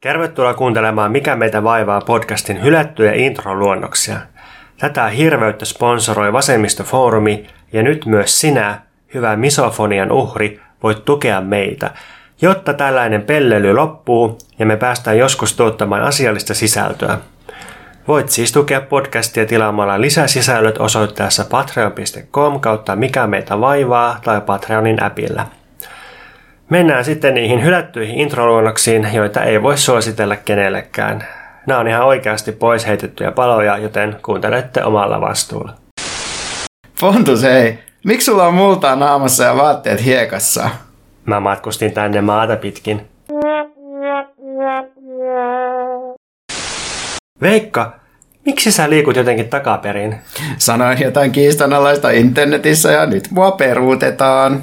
Tervetuloa kuuntelemaan Mikä meitä vaivaa podcastin hylättyjä introluonnoksia. Tätä hirveyttä sponsoroi Vasemmistofoorumi ja nyt myös sinä, hyvä misofonian uhri, voit tukea meitä, jotta tällainen pellely loppuu ja me päästään joskus tuottamaan asiallista sisältöä. Voit siis tukea podcastia tilaamalla lisäsisällöt osoitteessa patreon.com kautta mikä meitä vaivaa tai Patreonin appilla. Mennään sitten niihin hylättyihin introluonnoksiin, joita ei voi suositella kenellekään. Nämä on ihan oikeasti pois heitettyjä paloja, joten kuuntelette omalla vastuulla. Pontus, hei. Miksi sulla on multaa naamassa ja vaatteet hiekassa? Mä matkustin tänne maata pitkin. Veikka, miksi sä liikut jotenkin takaperin? Sanoin jotain kiistanalaista internetissä ja nyt mua peruutetaan.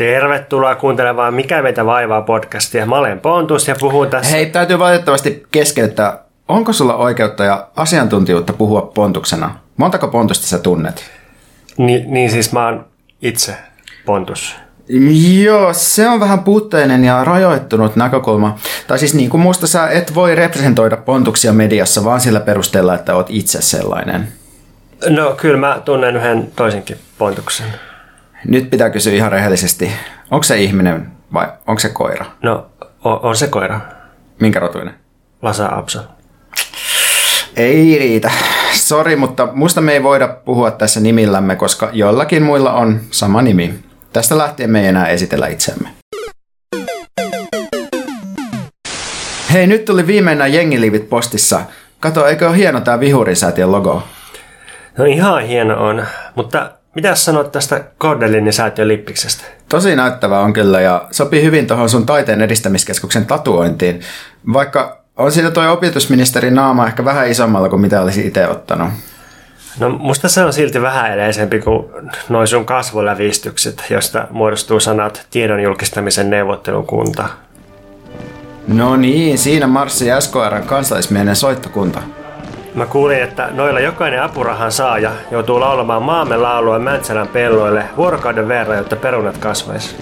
Tervetuloa kuuntelemaan Mikä meitä vaivaa podcastia. Mä olen Pontus ja puhun tässä... Hei, täytyy valitettavasti keskeyttää. Onko sulla oikeutta ja asiantuntijuutta puhua Pontuksena? Montako Pontusta sä tunnet? Ni, niin siis mä oon itse Pontus. Joo, se on vähän puutteinen ja rajoittunut näkökulma. Tai siis niin kuin musta sä et voi representoida pontuksia mediassa vaan sillä perusteella, että oot itse sellainen. No kyllä mä tunnen yhden toisenkin Pontuksen. Nyt pitää kysyä ihan rehellisesti, onko se ihminen vai onko se koira? No, on, on se koira. Minkä rotuinen? Lasa Apsa. Ei riitä. Sori, mutta musta me ei voida puhua tässä nimillämme, koska joillakin muilla on sama nimi. Tästä lähtien me ei enää esitellä itsemme. Hei, nyt tuli viimeinen jengiliivit postissa. Kato, eikö ole hieno tää Vihurin logo? No ihan hieno on, mutta mitä sanot tästä Kordelinin säätiön lippiksestä? Tosi näyttävä on kyllä ja sopii hyvin tuohon sun taiteen edistämiskeskuksen tatuointiin, vaikka on siitä toi opetusministerin naama ehkä vähän isommalla kuin mitä olisi itse ottanut. No musta se on silti vähän eleisempi kuin noin sun kasvolävistykset, josta muodostuu sanat tiedon julkistamisen neuvottelukunta. No niin, siinä marssi SKRn kansallismielinen soittokunta. Mä kuulin, että noilla jokainen apurahan saaja joutuu laulamaan maamme laulua Mäntsälän pelloille vuorokauden verran, jotta perunat kasvaisi.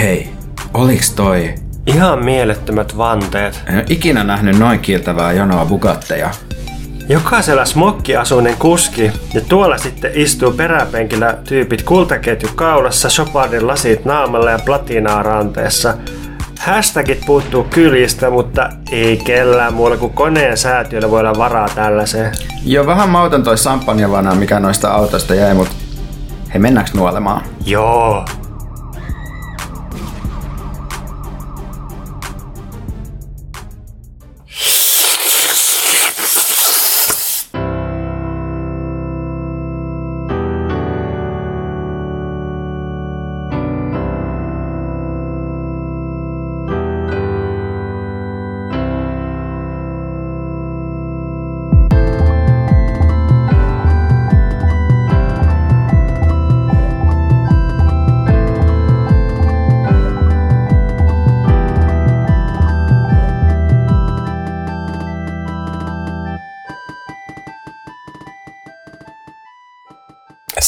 Hei, oliks toi? Ihan mielettömät vanteet. En ole ikinä nähnyt noin kiiltävää jonoa bugatteja. Jokaisella smokkiasuinen kuski ja tuolla sitten istuu peräpenkillä tyypit kultaketju kaulassa, Chopardin lasit naamalla ja platinaa ranteessa. Hashtagit puuttuu kyljistä, mutta ei kellään muulla kuin koneen säätiöllä voi olla varaa tällaiseen. Joo, vähän mauton toi sampanjavana, mikä noista autoista jäi, mutta hei, mennäänkö nuolemaan? Joo,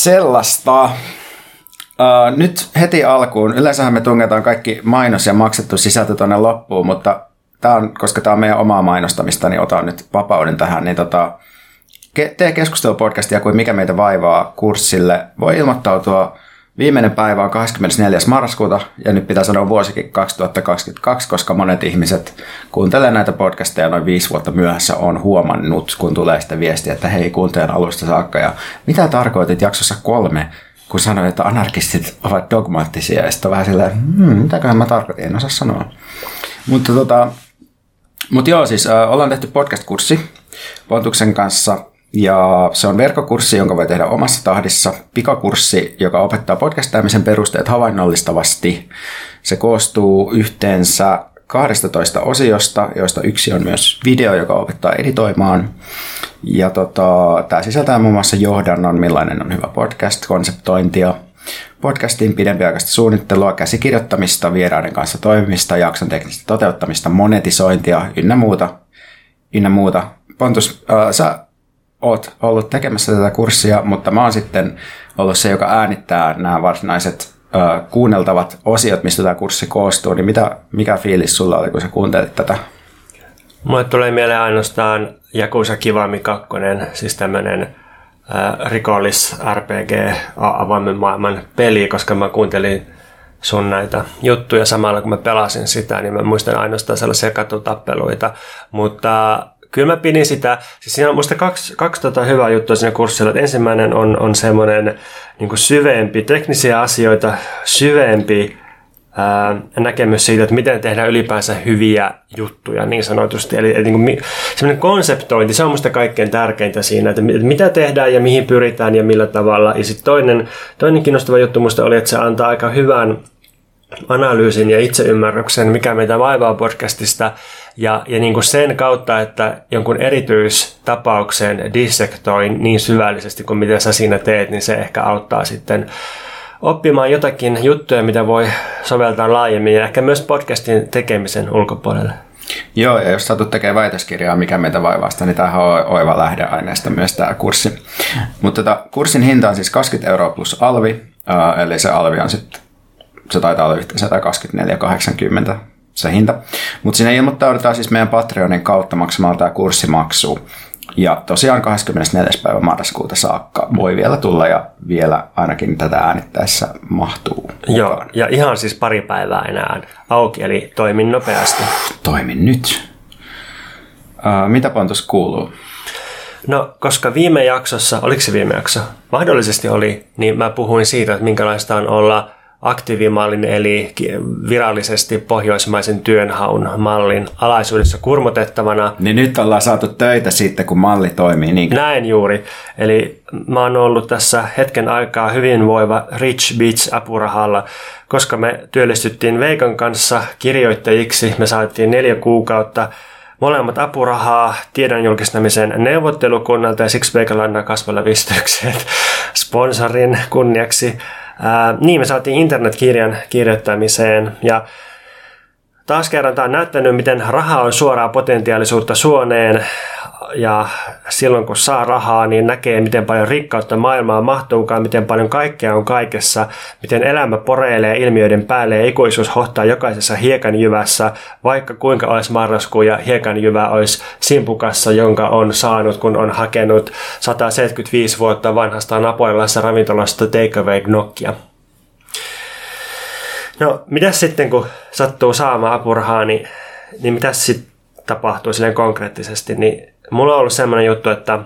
Sellaista. Uh, nyt heti alkuun, yleensähän me tungetaan kaikki mainos ja maksettu sisältö tuonne loppuun, mutta tämä on, koska tämä on meidän omaa mainostamista, niin otan nyt vapauden tähän, niin tota, tee keskustelupodcastia kuin Mikä meitä vaivaa kurssille. Voi ilmoittautua Viimeinen päivä on 24. marraskuuta ja nyt pitää sanoa vuosikin 2022, koska monet ihmiset kuuntelee näitä podcasteja noin viisi vuotta myöhässä on huomannut, kun tulee sitä viestiä, että hei kuuntelen alusta saakka. Ja mitä tarkoitit jaksossa kolme, kun sanoit, että anarkistit ovat dogmaattisia ja sitten vähän silleen, hmm, mitäköhän mä tarkoitin, en osaa sanoa. Mutta tota, mutta joo, siis äh, ollaan tehty podcast-kurssi Pontuksen kanssa ja se on verkkokurssi, jonka voi tehdä omassa tahdissa. Pikakurssi, joka opettaa podcastaamisen perusteet havainnollistavasti. Se koostuu yhteensä 12 osiosta, joista yksi on myös video, joka opettaa editoimaan. Ja tota, tämä sisältää muun muassa johdannon, millainen on hyvä podcast, konseptointia, podcastin pidempiaikaista suunnittelua, käsikirjoittamista, vieraiden kanssa toimimista, jakson teknistä toteuttamista, monetisointia ynnä muuta. Ynnä muuta. Pontus, äh, sä oot ollut tekemässä tätä kurssia, mutta mä oon sitten ollut se, joka äänittää nämä varsinaiset ö, kuunneltavat osiot, mistä tämä kurssi koostuu, niin mitä, mikä fiilis sulla oli, kun sä kuuntelit tätä? Mulle tulee mieleen ainoastaan Jakusa Kivami 2, siis tämmöinen rikollis RPG avoimen maailman peli, koska mä kuuntelin sun näitä juttuja samalla kun mä pelasin sitä, niin mä muistan ainoastaan sellaisia katutappeluita. Mutta kyllä mä pidin sitä, siis siinä on musta kaksi, kaksi tota hyvää juttua siinä kurssilla. Että ensimmäinen on, on semmoinen niin syvempi, teknisiä asioita syvempi ää, näkemys siitä, että miten tehdään ylipäänsä hyviä juttuja niin sanotusti. Eli, eli niin kuin, semmoinen konseptointi, se on musta kaikkein tärkeintä siinä, että mitä tehdään ja mihin pyritään ja millä tavalla. Ja sitten toinen, toinen kiinnostava juttu musta oli, että se antaa aika hyvän analyysin ja itseymmärryksen, mikä meitä vaivaa podcastista, ja, ja niin kuin sen kautta, että jonkun erityistapauksen dissektoin niin syvällisesti kuin mitä sä siinä teet, niin se ehkä auttaa sitten oppimaan jotakin juttuja, mitä voi soveltaa laajemmin ja ehkä myös podcastin tekemisen ulkopuolelle. Joo, ja jos satut tekemään väitöskirjaa, mikä meitä vaivasta, niin tämähän on oiva lähdeaineesta myös tämä kurssi. Mutta tota, kurssin hinta on siis 20 euroa plus alvi, eli se alvi on sitten, se taitaa olla yhteensä 124,80 se hinta. Mutta sinne ilmoittaudutaan siis meidän Patreonin kautta maksamalla tämä kurssimaksu. Ja tosiaan 24. päivä marraskuuta saakka voi vielä tulla ja vielä ainakin tätä äänittäessä mahtuu. Mukaan. Joo, ja ihan siis pari päivää enää auki, eli toimin nopeasti. Toimin nyt. Uh, mitä Pontus kuuluu? No, koska viime jaksossa, oliko se viime jakso? Mahdollisesti oli, niin mä puhuin siitä, että minkälaista on olla – aktiivimallin eli virallisesti pohjoismaisen työnhaun mallin alaisuudessa kurmotettavana. Niin nyt ollaan saatu töitä sitten, kun malli toimii. Niin. Näin juuri. Eli mä oon ollut tässä hetken aikaa hyvinvoiva Rich Beach apurahalla, koska me työllistyttiin Veikan kanssa kirjoittajiksi. Me saatiin neljä kuukautta molemmat apurahaa tiedon julkistamisen neuvottelukunnalta ja siksi Veikalla kasvalla sponsorin kunniaksi. Ää, niin, me saatiin internetkirjan kirjoittamiseen ja taas kerran tämä on näyttänyt, miten raha on suoraa potentiaalisuutta suoneen ja silloin kun saa rahaa, niin näkee, miten paljon rikkautta maailmaa mahtuukaan, miten paljon kaikkea on kaikessa, miten elämä poreilee ilmiöiden päälle ja ikuisuus hohtaa jokaisessa hiekanjyvässä, vaikka kuinka olisi marraskuu ja hiekanjyvä olisi simpukassa, jonka on saanut, kun on hakenut 175 vuotta vanhasta napoililaisesta ravintolasta takeaway nokkia. No, mitä sitten kun sattuu saamaan apurahaa, niin, niin mitä sitten tapahtuu silleen konkreettisesti, niin mulla on ollut semmoinen juttu, että,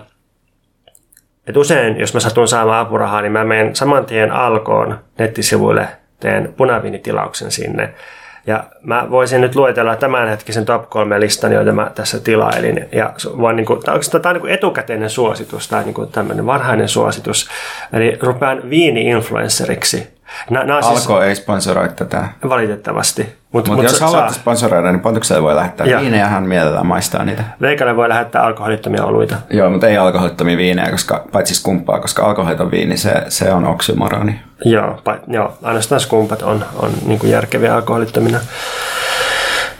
että usein, jos mä satun saamaan apurahaa, niin mä menen saman tien alkoon nettisivuille, teen punaviinitilauksen sinne. Ja mä voisin nyt luetella tämänhetkisen top 3 listan, joita mä tässä tilailin. Ja voin niin kuin, tämä on niin kuin etukäteinen suositus tai niin kuin tämmöinen varhainen suositus. Eli rupean viini-influenceriksi Nä, nää siis, Alko ei sponsoroi tätä. Valitettavasti. Mutta mut, mut jos haluatte sponsoroida, niin Pontukselle voi lähettää ja. viinejä, hän mielellään maistaa niitä. Veikalle voi lähettää alkoholittomia oluita. Joo, mutta ei alkoholittomia viinejä, koska, paitsi skumppaa, koska alkoholiton viini, se, se on oksymoroni. Joo, pa, joo, ainoastaan skumpat on, on niin kuin järkeviä alkoholittomina.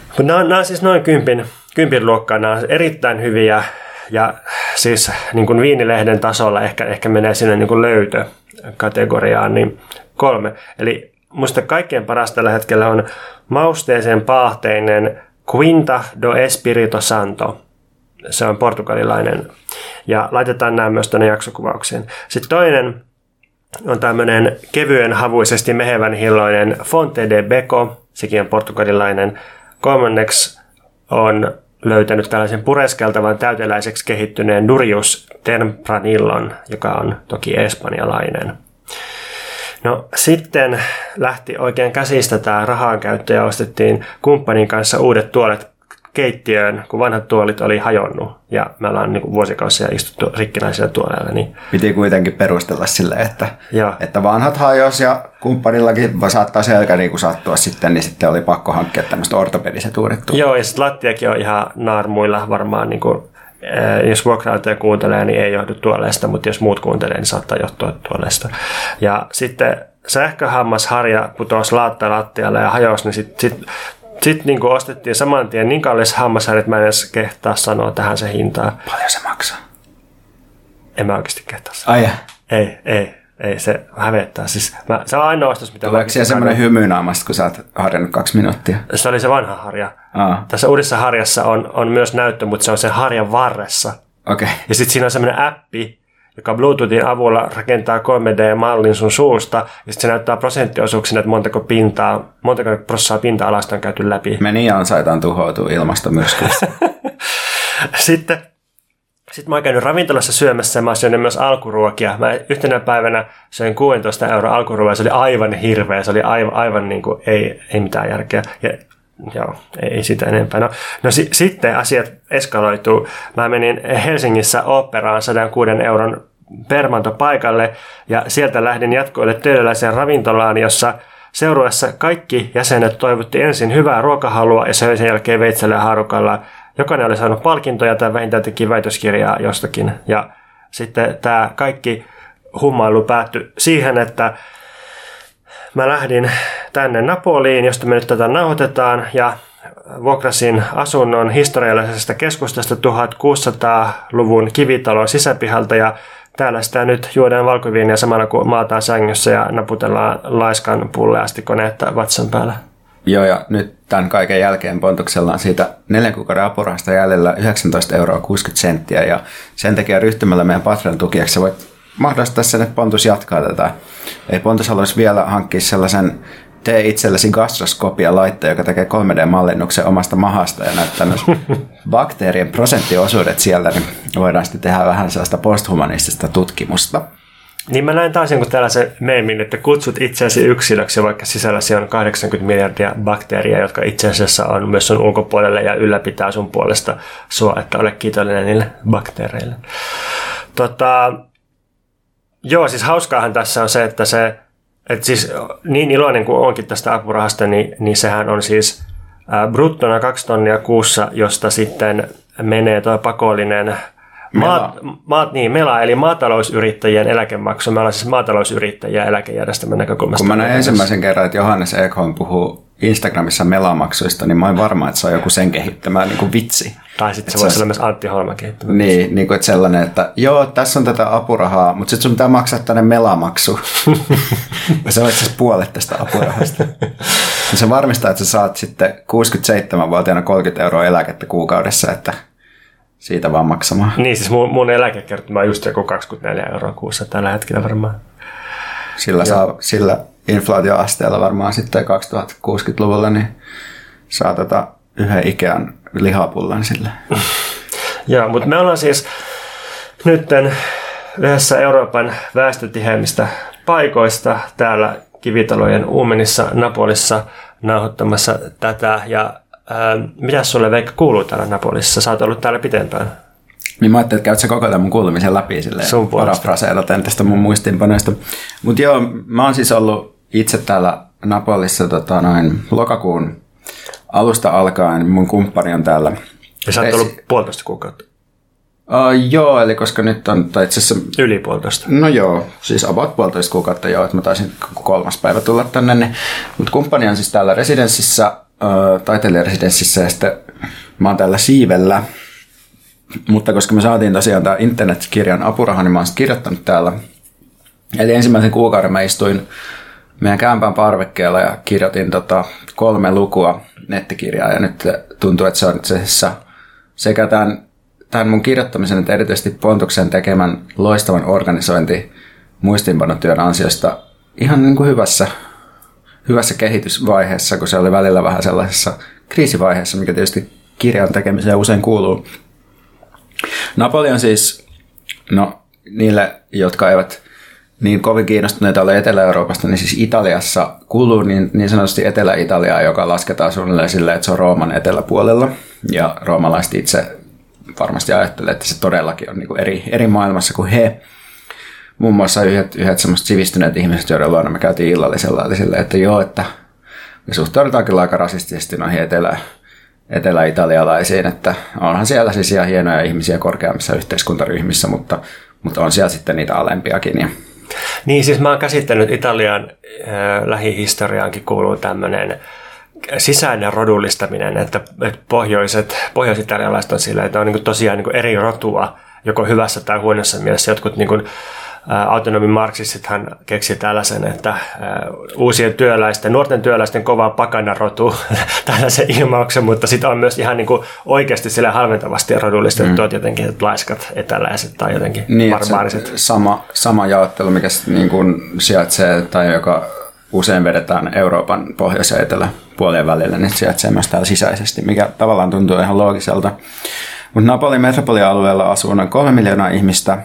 Mutta nämä, nämä on siis noin kympin, kympin luokkaa, nämä on erittäin hyviä ja siis niin kuin viinilehden tasolla ehkä, ehkä menee sinne niin kuin löytökategoriaan, niin kolme. Eli musta kaikkein paras tällä hetkellä on mausteeseen paahteinen Quinta do Espirito Santo. Se on portugalilainen. Ja laitetaan nämä myös tänne jaksokuvaukseen. Sitten toinen on tämmöinen kevyen havuisesti mehevän hilloinen Fonte de Beco. Sekin on portugalilainen. Kolmanneksi on löytänyt tällaisen pureskeltavan täyteläiseksi kehittyneen Durius Tempranillon, joka on toki espanjalainen. No sitten lähti oikein käsistä tämä rahankäyttö ja ostettiin kumppanin kanssa uudet tuolet keittiöön, kun vanhat tuolit oli hajonnut ja me ollaan niin vuosikausia istuttu rikkinäisillä tuoleilla. Niin... Piti kuitenkin perustella sille, että, että vanhat hajos ja kumppanillakin saattaa selkä niin kuin sattua sitten, niin sitten oli pakko hankkia tämmöistä ortopediset uudet tuolit. Joo, ja sitten lattiakin on ihan naarmuilla varmaan niin kuin jos vuokrauttaja kuuntelee, niin ei johdu tuoleesta, mutta jos muut kuuntelee, niin saattaa johtua tuoleesta. Ja sitten sähköhammasharja putosi laatta lattialle ja hajosi, niin sitten sit, sit niin ostettiin saman tien niin kallis hammasharja, että mä en edes kehtaa sanoa tähän se hintaa. Paljon se maksaa? En mä oikeasti kehtaa sitä. Ai ja. Ei, ei, ei, se hävettää. Siis mä, se on ainoa ostos, mitä Tuleeko siellä semmoinen hymy naamasta, kun sä oot harjannut kaksi minuuttia? Se oli se vanha harja. Aa, Tässä uudessa harjassa on, on myös näyttö, mutta se on sen harjan varressa. Okay. Ja sitten siinä on semmoinen appi, joka Bluetoothin avulla rakentaa 3D-mallin sun suusta, ja sitten se näyttää prosenttiosuuksina, että montako pintaa, montako prossaa pinta-alasta on käyty läpi. Me niin ansaitaan tuhoutua ilmastomyrskyistä. Sitten, sitten mä oon käynyt ravintolassa syömässä ja mä oon syönyt myös alkuruokia. Mä yhtenä päivänä söin 16 euroa alkuruokia, se oli aivan hirveä, se oli aivan, aivan niin kuin, ei, ei mitään järkeä. Ja, joo, ei, sitä enempää. No, no si, sitten asiat eskaloituu. Mä menin Helsingissä operaan 106 euron permantopaikalle ja sieltä lähdin jatkoille töölläiseen ravintolaan, jossa Seurueessa kaikki jäsenet toivotti ensin hyvää ruokahalua ja söi sen jälkeen veitsellä ja haarukalla. Jokainen oli saanut palkintoja tai vähintään teki väitöskirjaa jostakin. Ja sitten tämä kaikki hummailu päättyi siihen, että mä lähdin tänne Napoliin, josta me nyt tätä nauhoitetaan, ja vuokrasin asunnon historiallisesta keskustasta 1600-luvun kivitalon sisäpihalta, ja täällä sitä nyt juodaan valkoviiniä samalla kun maataan sängyssä ja naputellaan laiskan pulleasti koneetta vatsan päällä. Joo, ja nyt tämän kaiken jälkeen Pontuksella on siitä neljän kuukauden apurahasta jäljellä 19 euroa 60 senttiä, ja sen takia ryhtymällä meidän Patreon tukijaksi voit mahdollistaa sen, että Pontus jatkaa tätä. Ei Pontus haluaisi vielä hankkia sellaisen tee itsellesi gastroskopia laitteen, joka tekee 3D-mallinnuksen omasta mahasta ja näyttää myös bakteerien prosenttiosuudet siellä, niin voidaan sitten tehdä vähän sellaista posthumanistista tutkimusta. Niin mä näin taas jonkun tällaisen meemin, että kutsut itseäsi yksilöksi, vaikka sisälläsi on 80 miljardia bakteeria, jotka itse asiassa on myös sun ulkopuolelle ja ylläpitää sun puolesta sua, että ole kiitollinen niille bakteereille. Tota, joo, siis hauskaahan tässä on se, että se, että siis niin iloinen kuin onkin tästä apurahasta, niin, niin sehän on siis ää, bruttona kaksi tonnia kuussa, josta sitten menee tuo pakollinen Maat, maat, niin, MELA, eli maatalousyrittäjien eläkemaksu. Me ollaan siis maatalousyrittäjiä eläkejärjestelmän näkökulmasta. Kun mä näin ensimmäisen kerran, että Johannes Ekholm puhuu Instagramissa melamaksuista, niin mä oon varma, että se on joku sen kehittämä niin kuin vitsi. Tai sitten se voisi olla myös Antti Holma kehittämä. Niin, niin kuin, että sellainen, että joo, tässä on tätä apurahaa, mutta sitten sun pitää maksaa tänne melamaksu. ja se on itse asiassa puolet tästä apurahasta. Ja se varmistaa, että sä saat sitten 67-vuotiaana 30 euroa eläkettä kuukaudessa, että siitä vaan maksamaan. Niin, siis mun, mun eläkekertymä on just joku 24 euroa kuussa tällä hetkellä varmaan. Sillä, saa, sillä inflaatioasteella varmaan sitten 2060-luvulla niin saa tota yhden Ikean lihapullan sille. Joo, mutta me ollaan siis nytten yhdessä Euroopan väestötiheimmistä paikoista täällä kivitalojen Uumenissa Napolissa nauhoittamassa tätä. Ja ää, mitä sulle Veikka kuuluu täällä Napolissa? Sä oot ollut täällä pitempään. Niin mä ajattelin, että käyt sä koko tämän mun kuulumisen läpi silleen Sun parafraseeraten tästä mun muistiinpanoista. Mutta joo, mä oon siis ollut itse täällä Napolissa tota, noin lokakuun alusta alkaen. Mun kumppani on täällä. Ja sä oot ollut puolitoista kuukautta. Uh, joo, eli koska nyt on, tai itse asiassa Yli puolitoista. No joo, siis about puolitoista kuukautta joo, että mä taisin kolmas päivä tulla tänne. Niin. Mutta kumppani on siis täällä residenssissä, äh, taiteilijaresidenssissä ja sitten mä oon täällä siivellä. Mutta koska me saatiin tosiaan tämä internetkirjan apuraha, niin mä oon kirjoittanut täällä. Eli ensimmäisen kuukauden mä istuin meidän kämpän parvekkeella ja kirjoitin tota kolme lukua nettikirjaa. Ja nyt tuntuu, että se on itse asiassa sekä tämän, tämän mun kirjoittamisen että erityisesti Pontuksen tekemän loistavan organisointi muistiinpanotyön ansiosta ihan niin kuin hyvässä, hyvässä kehitysvaiheessa, kun se oli välillä vähän sellaisessa kriisivaiheessa, mikä tietysti kirjan tekemiseen usein kuuluu. Napoli on siis, no niille, jotka eivät niin kovin kiinnostuneita ole Etelä-Euroopasta, niin siis Italiassa kuuluu niin, niin sanotusti Etelä-Italiaa, joka lasketaan suunnilleen silleen, että se on Rooman eteläpuolella. Ja roomalaiset itse varmasti ajattelee, että se todellakin on niin kuin eri, eri maailmassa kuin he. Muun muassa yhdet, yhdet semmoiset sivistyneet ihmiset, joiden luona me käytiin illallisella, oli silleen, että joo, että me suhtaudutaan kyllä aika rasistisesti noihin etelä, etelä-italialaisiin, että onhan siellä siis ihan hienoja ihmisiä korkeammissa yhteiskuntaryhmissä, mutta, mutta on siellä sitten niitä alempiakin. Ja Niin, siis mä oon käsittänyt Italian äh, lähihistoriaankin kuuluu tämmöinen sisäinen rodullistaminen, että, että pohjoiset, pohjoisitalialaiset on sillä, että on niin tosiaan niin eri rotua joko hyvässä tai huonossa mielessä. Jotkut niin kuin, autonomin marksistithan keksi tällaisen, että uusien työläisten, nuorten työläisten kova pakanarotu tällaisen ilmauksen, mutta sitten on myös ihan niin kuin oikeasti sille halventavasti rodullistettu, mm. jotenkin että laiskat, etäläiset tai jotenkin niin, barbaariset. Sama, sama jaottelu, mikä niin kuin sijaitsee tai joka usein vedetään Euroopan pohjois- ja eteläpuolien välillä, niin sijaitsee myös täällä sisäisesti, mikä tavallaan tuntuu ihan loogiselta. Mutta Napolin metropolialueella asuu noin kolme miljoonaa ihmistä,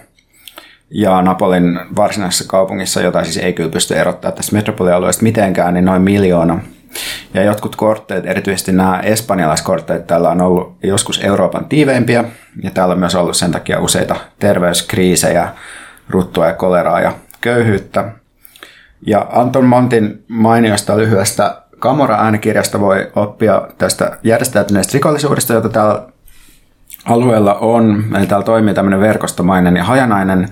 ja Napolin varsinaisessa kaupungissa, jota siis ei kyllä pysty erottaa tästä metropolialueesta mitenkään, niin noin miljoona. Ja jotkut kortteet, erityisesti nämä espanjalaiskortteet, täällä on ollut joskus Euroopan tiiveimpiä, ja täällä on myös ollut sen takia useita terveyskriisejä, ruttua ja koleraa ja köyhyyttä. Ja Anton Montin mainiosta lyhyestä Kamora-äänikirjasta voi oppia tästä järjestäytyneestä rikollisuudesta, jota täällä alueella on. Eli täällä toimii tämmöinen verkostomainen ja hajanainen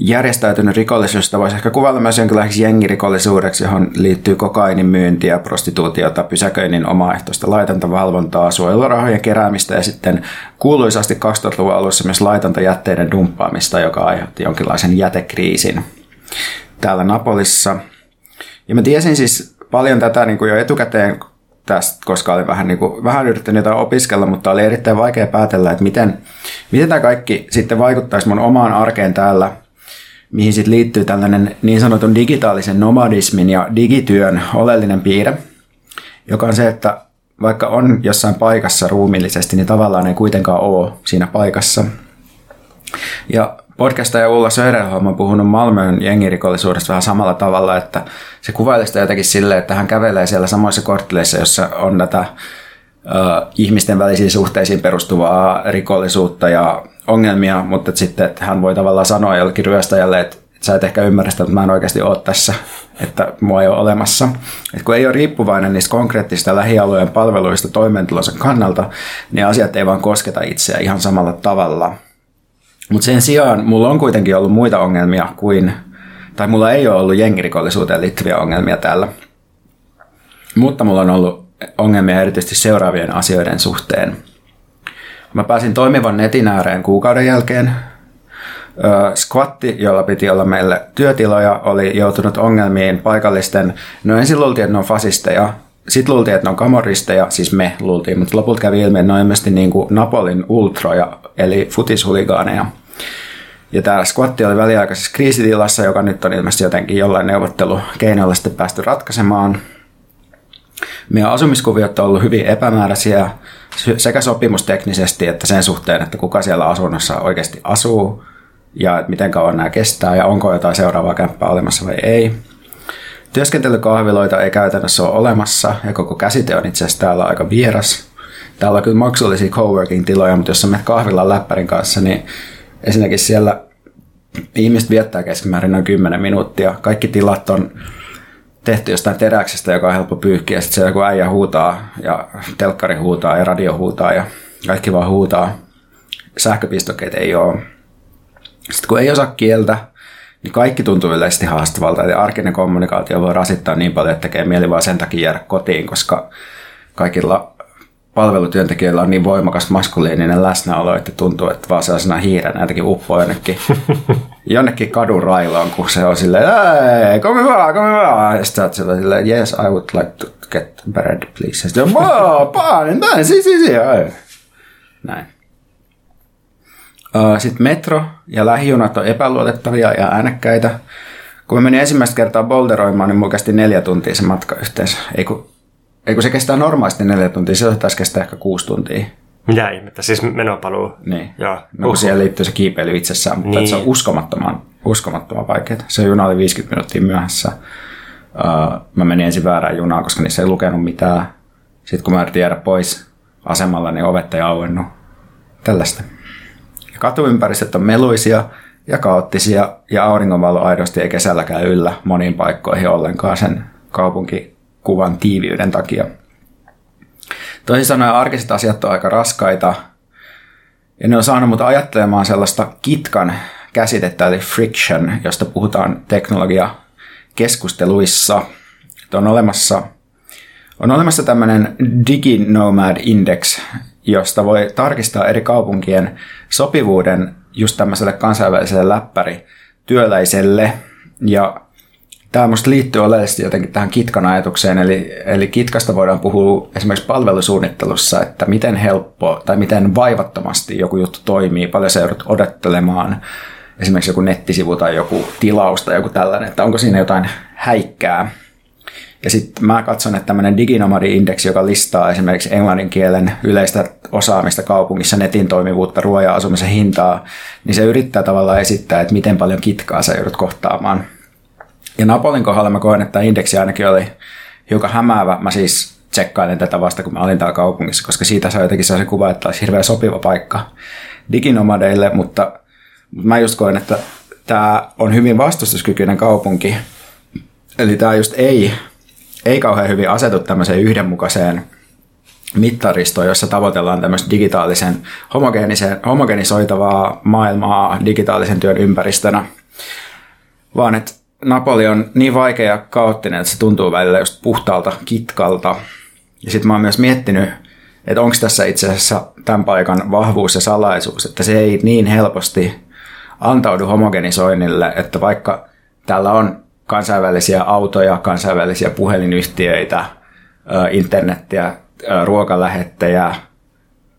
järjestäytynyt rikollisuus, jota voisi ehkä kuvailla myös jonkinlaiseksi jengirikollisuudeksi, johon liittyy kokainin myyntiä, prostituutiota, pysäköinnin omaehtoista laitonta valvontaa, suojelurahojen keräämistä ja sitten kuuluisasti 2000-luvun alussa myös laitonta jätteiden dumppaamista, joka aiheutti jonkinlaisen jätekriisin täällä Napolissa. Ja mä tiesin siis paljon tätä niin kuin jo etukäteen tästä, koska olin vähän, niin kuin, vähän yrittänyt jotain opiskella, mutta oli erittäin vaikea päätellä, että miten, miten tämä kaikki sitten vaikuttaisi mun omaan arkeen täällä, mihin sitten liittyy tällainen niin sanotun digitaalisen nomadismin ja digityön oleellinen piirre, joka on se, että vaikka on jossain paikassa ruumillisesti, niin tavallaan ei kuitenkaan ole siinä paikassa. Ja podcastaja Ulla Söderholm on puhunut Malmön jengirikollisuudesta vähän samalla tavalla, että se kuvailee sitä jotenkin silleen, että hän kävelee siellä samoissa kortteleissa, jossa on tätä uh, ihmisten välisiin suhteisiin perustuvaa rikollisuutta ja ongelmia, mutta että sitten että hän voi tavallaan sanoa jollekin ryöstäjälle, että, sä et ehkä ymmärrä sitä, että mä en oikeasti ole tässä, että mua ei ole olemassa. Et kun ei ole riippuvainen niistä konkreettisista lähialueen palveluista toimeentulonsa kannalta, niin asiat ei vaan kosketa itseä ihan samalla tavalla – mutta sen sijaan mulla on kuitenkin ollut muita ongelmia kuin, tai mulla ei ole ollut jengirikollisuuteen liittyviä ongelmia täällä. Mutta mulla on ollut ongelmia erityisesti seuraavien asioiden suhteen. Mä pääsin toimivan netin ääreen kuukauden jälkeen. Squatti, jolla piti olla meille työtiloja, oli joutunut ongelmiin paikallisten, no ensin luultiin, että ne on fasisteja, sitten luultiin, että ne on kamoristeja, siis me luultiin, mutta lopulta kävi ilmi, että ne on ilmeisesti niin kuin Napolin ultroja, eli futishuligaaneja. Ja tämä squatti oli väliaikaisessa kriisitilassa, joka nyt on ilmeisesti jotenkin jollain neuvottelukeinoilla sitten päästy ratkaisemaan. Meidän asumiskuviot on ollut hyvin epämääräisiä sekä sopimusteknisesti että sen suhteen, että kuka siellä asunnossa oikeasti asuu ja miten kauan nämä kestää ja onko jotain seuraavaa kämppää olemassa vai ei. Työskentelykahviloita ei käytännössä ole olemassa ja koko käsite on itse asiassa täällä aika vieras. Täällä on kyllä maksullisia coworking-tiloja, mutta jos sä menet kahvilan läppärin kanssa, niin ensinnäkin siellä ihmiset viettää keskimäärin noin 10 minuuttia. Kaikki tilat on tehty jostain teräksestä, joka on helppo pyyhkiä. Sitten se joku äijä huutaa ja telkkari huutaa ja radio huutaa ja kaikki vaan huutaa. Sähköpistokkeet ei ole. Sitten kun ei osaa kieltä, niin kaikki tuntuu yleisesti haastavalta. Eli arkinen kommunikaatio voi rasittaa niin paljon, että tekee mieli vaan sen takia jäädä kotiin, koska kaikilla palvelutyöntekijöillä on niin voimakas maskuliininen läsnäolo, että tuntuu, että vaan sellaisena hiirenä jotenkin uppoo jonnekin, jonnekin kadun railoon, kun se on silleen, ei, come vaan, come vaan. Ja sitten sillä silleen, yes, I would like to get bread, please. Ja sitten, wow, paani, näin, si, si, si, Näin. Sitten metro ja lähijunat on epäluotettavia ja äänekkäitä. Kun mä menin ensimmäistä kertaa boulderoimaan, niin mulla kesti neljä tuntia se matka yhteensä. Ei kun, ei kun se kestää normaalisti neljä tuntia, se taas kestää ehkä kuusi tuntia. Mitä ihmettä, siis menopaluu. Niin, Joo. no kun siihen liittyy se kiipeily itsessään, mutta niin. se on uskomattoman, uskomattoman vaikeaa. Se juna oli 50 minuuttia myöhässä. Uh, mä menin ensin väärään junaan, koska niissä ei lukenut mitään. Sitten kun mä yritin jäädä pois asemalla, niin ovet ei auennut. Tällaista. Katuympäristöt on meluisia ja kaoottisia ja auringonvalo aidosti ei kesälläkään yllä moniin paikkoihin ollenkaan sen kaupunkikuvan tiiviyden takia. Toisin sanoen arkiset asiat on aika raskaita ja ne on saanut mut ajattelemaan sellaista kitkan käsitettä eli friction, josta puhutaan teknologia keskusteluissa. On olemassa, on olemassa tämmöinen DigiNomad Index, josta voi tarkistaa eri kaupunkien sopivuuden just tämmöiselle kansainväliselle läppärityöläiselle. Ja tämä musta liittyy oleellisesti jotenkin tähän kitkan ajatukseen, eli, eli kitkasta voidaan puhua esimerkiksi palvelusuunnittelussa, että miten helppo tai miten vaivattomasti joku juttu toimii, paljon se joudut odottelemaan, esimerkiksi joku nettisivu tai joku tilaus tai joku tällainen, että onko siinä jotain häikkää. Ja sitten mä katson, että tämmöinen diginomadi-indeksi, joka listaa esimerkiksi englannin kielen yleistä osaamista kaupungissa, netin toimivuutta, ruoja ja asumisen hintaa, niin se yrittää tavallaan esittää, että miten paljon kitkaa sä joudut kohtaamaan. Ja Napolin kohdalla mä koen, että tämä indeksi ainakin oli hiukan hämäävä. Mä siis tsekkailin tätä vasta, kun mä olin täällä kaupungissa, koska siitä saa jotenkin se kuva, että olisi hirveän sopiva paikka diginomadeille, mutta mä just koen, että tämä on hyvin vastustuskykyinen kaupunki. Eli tämä just ei, ei kauhean hyvin asetu tämmöiseen yhdenmukaiseen mittaristoon, jossa tavoitellaan tämmöistä digitaalisen homogenisoitavaa maailmaa digitaalisen työn ympäristönä, vaan että Napoli on niin vaikea ja kaoottinen, että se tuntuu välillä just puhtaalta kitkalta. Ja sitten mä oon myös miettinyt, että onko tässä itse asiassa tämän paikan vahvuus ja salaisuus, että se ei niin helposti antaudu homogenisoinnille, että vaikka täällä on kansainvälisiä autoja, kansainvälisiä puhelinyhtiöitä, internettiä, ruokalähettejä,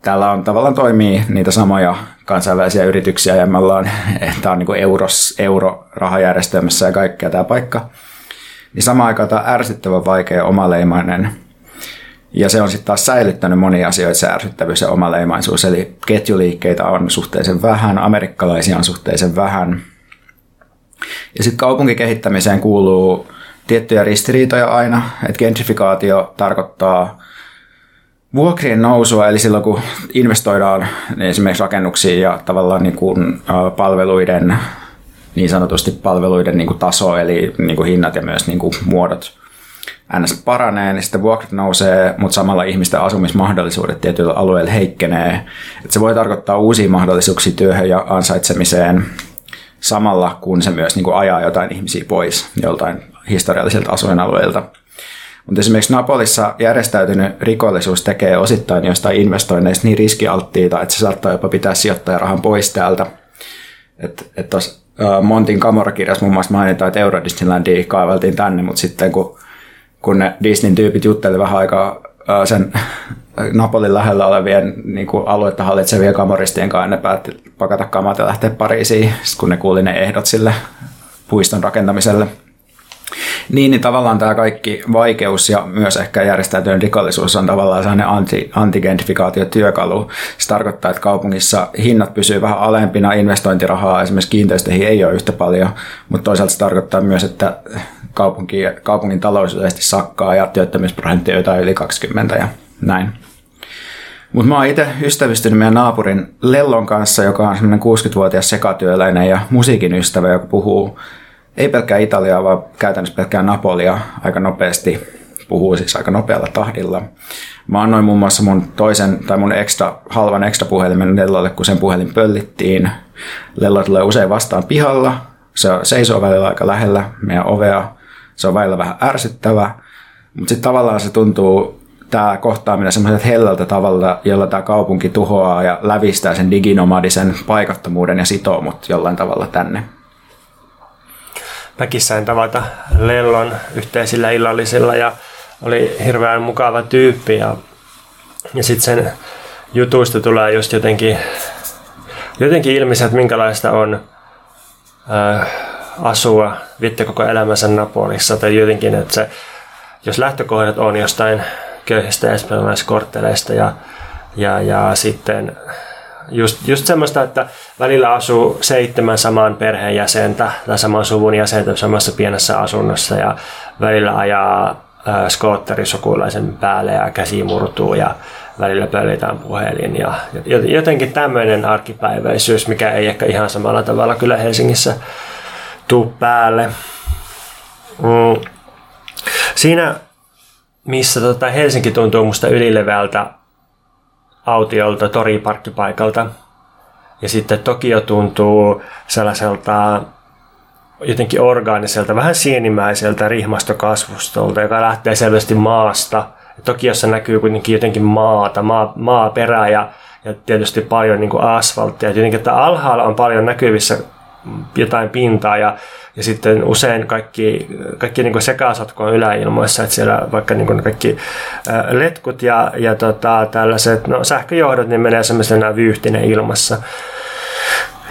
täällä on tavallaan toimii niitä samoja kansainvälisiä yrityksiä ja me ollaan, tämä on niin kuin euros, eurorahajärjestelmässä ja kaikkea tämä paikka. Niin samaan aikaan tämä on ärsyttävän vaikea omaleimainen ja se on sitten taas säilyttänyt monia asioita, se ärsyttävyys ja omaleimaisuus. Eli ketjuliikkeitä on suhteellisen vähän, amerikkalaisia on suhteellisen vähän. Ja sitten kaupunkikehittämiseen kuuluu tiettyjä ristiriitoja aina, että gentrifikaatio tarkoittaa vuokrien nousua, eli silloin kun investoidaan esimerkiksi rakennuksiin ja tavallaan niin kuin, palveluiden, niin sanotusti palveluiden niin kuin taso, eli niin kuin hinnat ja myös niin kuin muodot ns. paranee, niin sitten vuokrat nousee, mutta samalla ihmisten asumismahdollisuudet tietyillä alueilla heikkenee. Et se voi tarkoittaa uusia mahdollisuuksia työhön ja ansaitsemiseen samalla, kun se myös niin kuin ajaa jotain ihmisiä pois joltain historiallisilta asuinalueilta. Mutta esimerkiksi Napolissa järjestäytynyt rikollisuus tekee osittain jostain investoinneista niin riskialttiita, että se saattaa jopa pitää sijoittajarahan pois täältä. Että et tuossa Montin kamorakirjassa muun muassa mainitaan, että Euro Disneylandia kaiveltiin tänne, mutta sitten kun, kun ne Disneyn tyypit juttelivat vähän aikaa sen Napolin lähellä olevien niin kuin aluetta hallitsevien kamoristien kanssa, ne päätti pakata kamat ja lähteä Pariisiin, kun ne kuuli ne ehdot sille puiston rakentamiselle – niin, niin tavallaan tämä kaikki vaikeus ja myös ehkä järjestäytynyt rikollisuus on tavallaan sellainen anti, antigentrifikaatiotyökalu. Se tarkoittaa, että kaupungissa hinnat pysyvät vähän alempina, investointirahaa esimerkiksi kiinteistöihin ei ole yhtä paljon, mutta toisaalta se tarkoittaa myös, että kaupunki, kaupungin talous yleisesti sakkaa ja työttömyysprosentti on jotain yli 20 ja näin. Mutta mä oon itse ystävystynyt meidän naapurin Lellon kanssa, joka on semmoinen 60-vuotias sekatyöläinen ja musiikin ystävä, joka puhuu ei pelkkää Italiaa, vaan käytännössä pelkkää Napolia aika nopeasti, puhuu siis aika nopealla tahdilla. Mä annoin muun muassa mun toisen tai mun extra, halvan extra puhelimen Lellolle, kun sen puhelin pöllittiin. Lello tulee usein vastaan pihalla. Se seisoo välillä aika lähellä meidän ovea. Se on välillä vähän ärsyttävä. Mutta sitten tavallaan se tuntuu tämä kohtaaminen semmoiselta hellältä tavalla, jolla tämä kaupunki tuhoaa ja lävistää sen diginomadisen paikattomuuden ja sitoumut jollain tavalla tänne mäkin sain tavata Lellon yhteisillä illallisilla ja oli hirveän mukava tyyppi ja, ja sitten sen jutuista tulee just jotenkin, jotenkin ilmi että minkälaista on äh, asua vittu koko elämänsä Napolissa. Tai jotenkin, että se, jos lähtökohdat on jostain köyhistä espanjalaiskortteleista ja, ja, ja sitten just, just semmoista, että välillä asuu seitsemän saman perheenjäsentä tai saman suvun jäsentä samassa pienessä asunnossa ja välillä ajaa äh, skootteri sukulaisen päälle ja käsi murtuu ja välillä pöllitään puhelin ja jotenkin tämmöinen arkipäiväisyys, mikä ei ehkä ihan samalla tavalla kyllä Helsingissä tuu päälle. Mm. Siinä, missä tota Helsinki tuntuu musta ylileveältä autiolta toriparkkipaikalta. Ja sitten Tokio tuntuu sellaiselta jotenkin orgaaniselta, vähän sienimäiseltä rihmastokasvustolta, joka lähtee selvästi maasta. Tokiossa näkyy kuitenkin jotenkin maata, maa, maaperä ja, ja tietysti paljon niin kuin asfalttia. Tietenkin, että alhaalla on paljon näkyvissä jotain pintaa ja, ja sitten usein kaikki, kaikki niin sekasotko on yläilmoissa, että siellä vaikka niin kuin kaikki letkut ja, ja tota, tällaiset no, sähköjohdot niin menee semmoisena vyyhtinen ilmassa.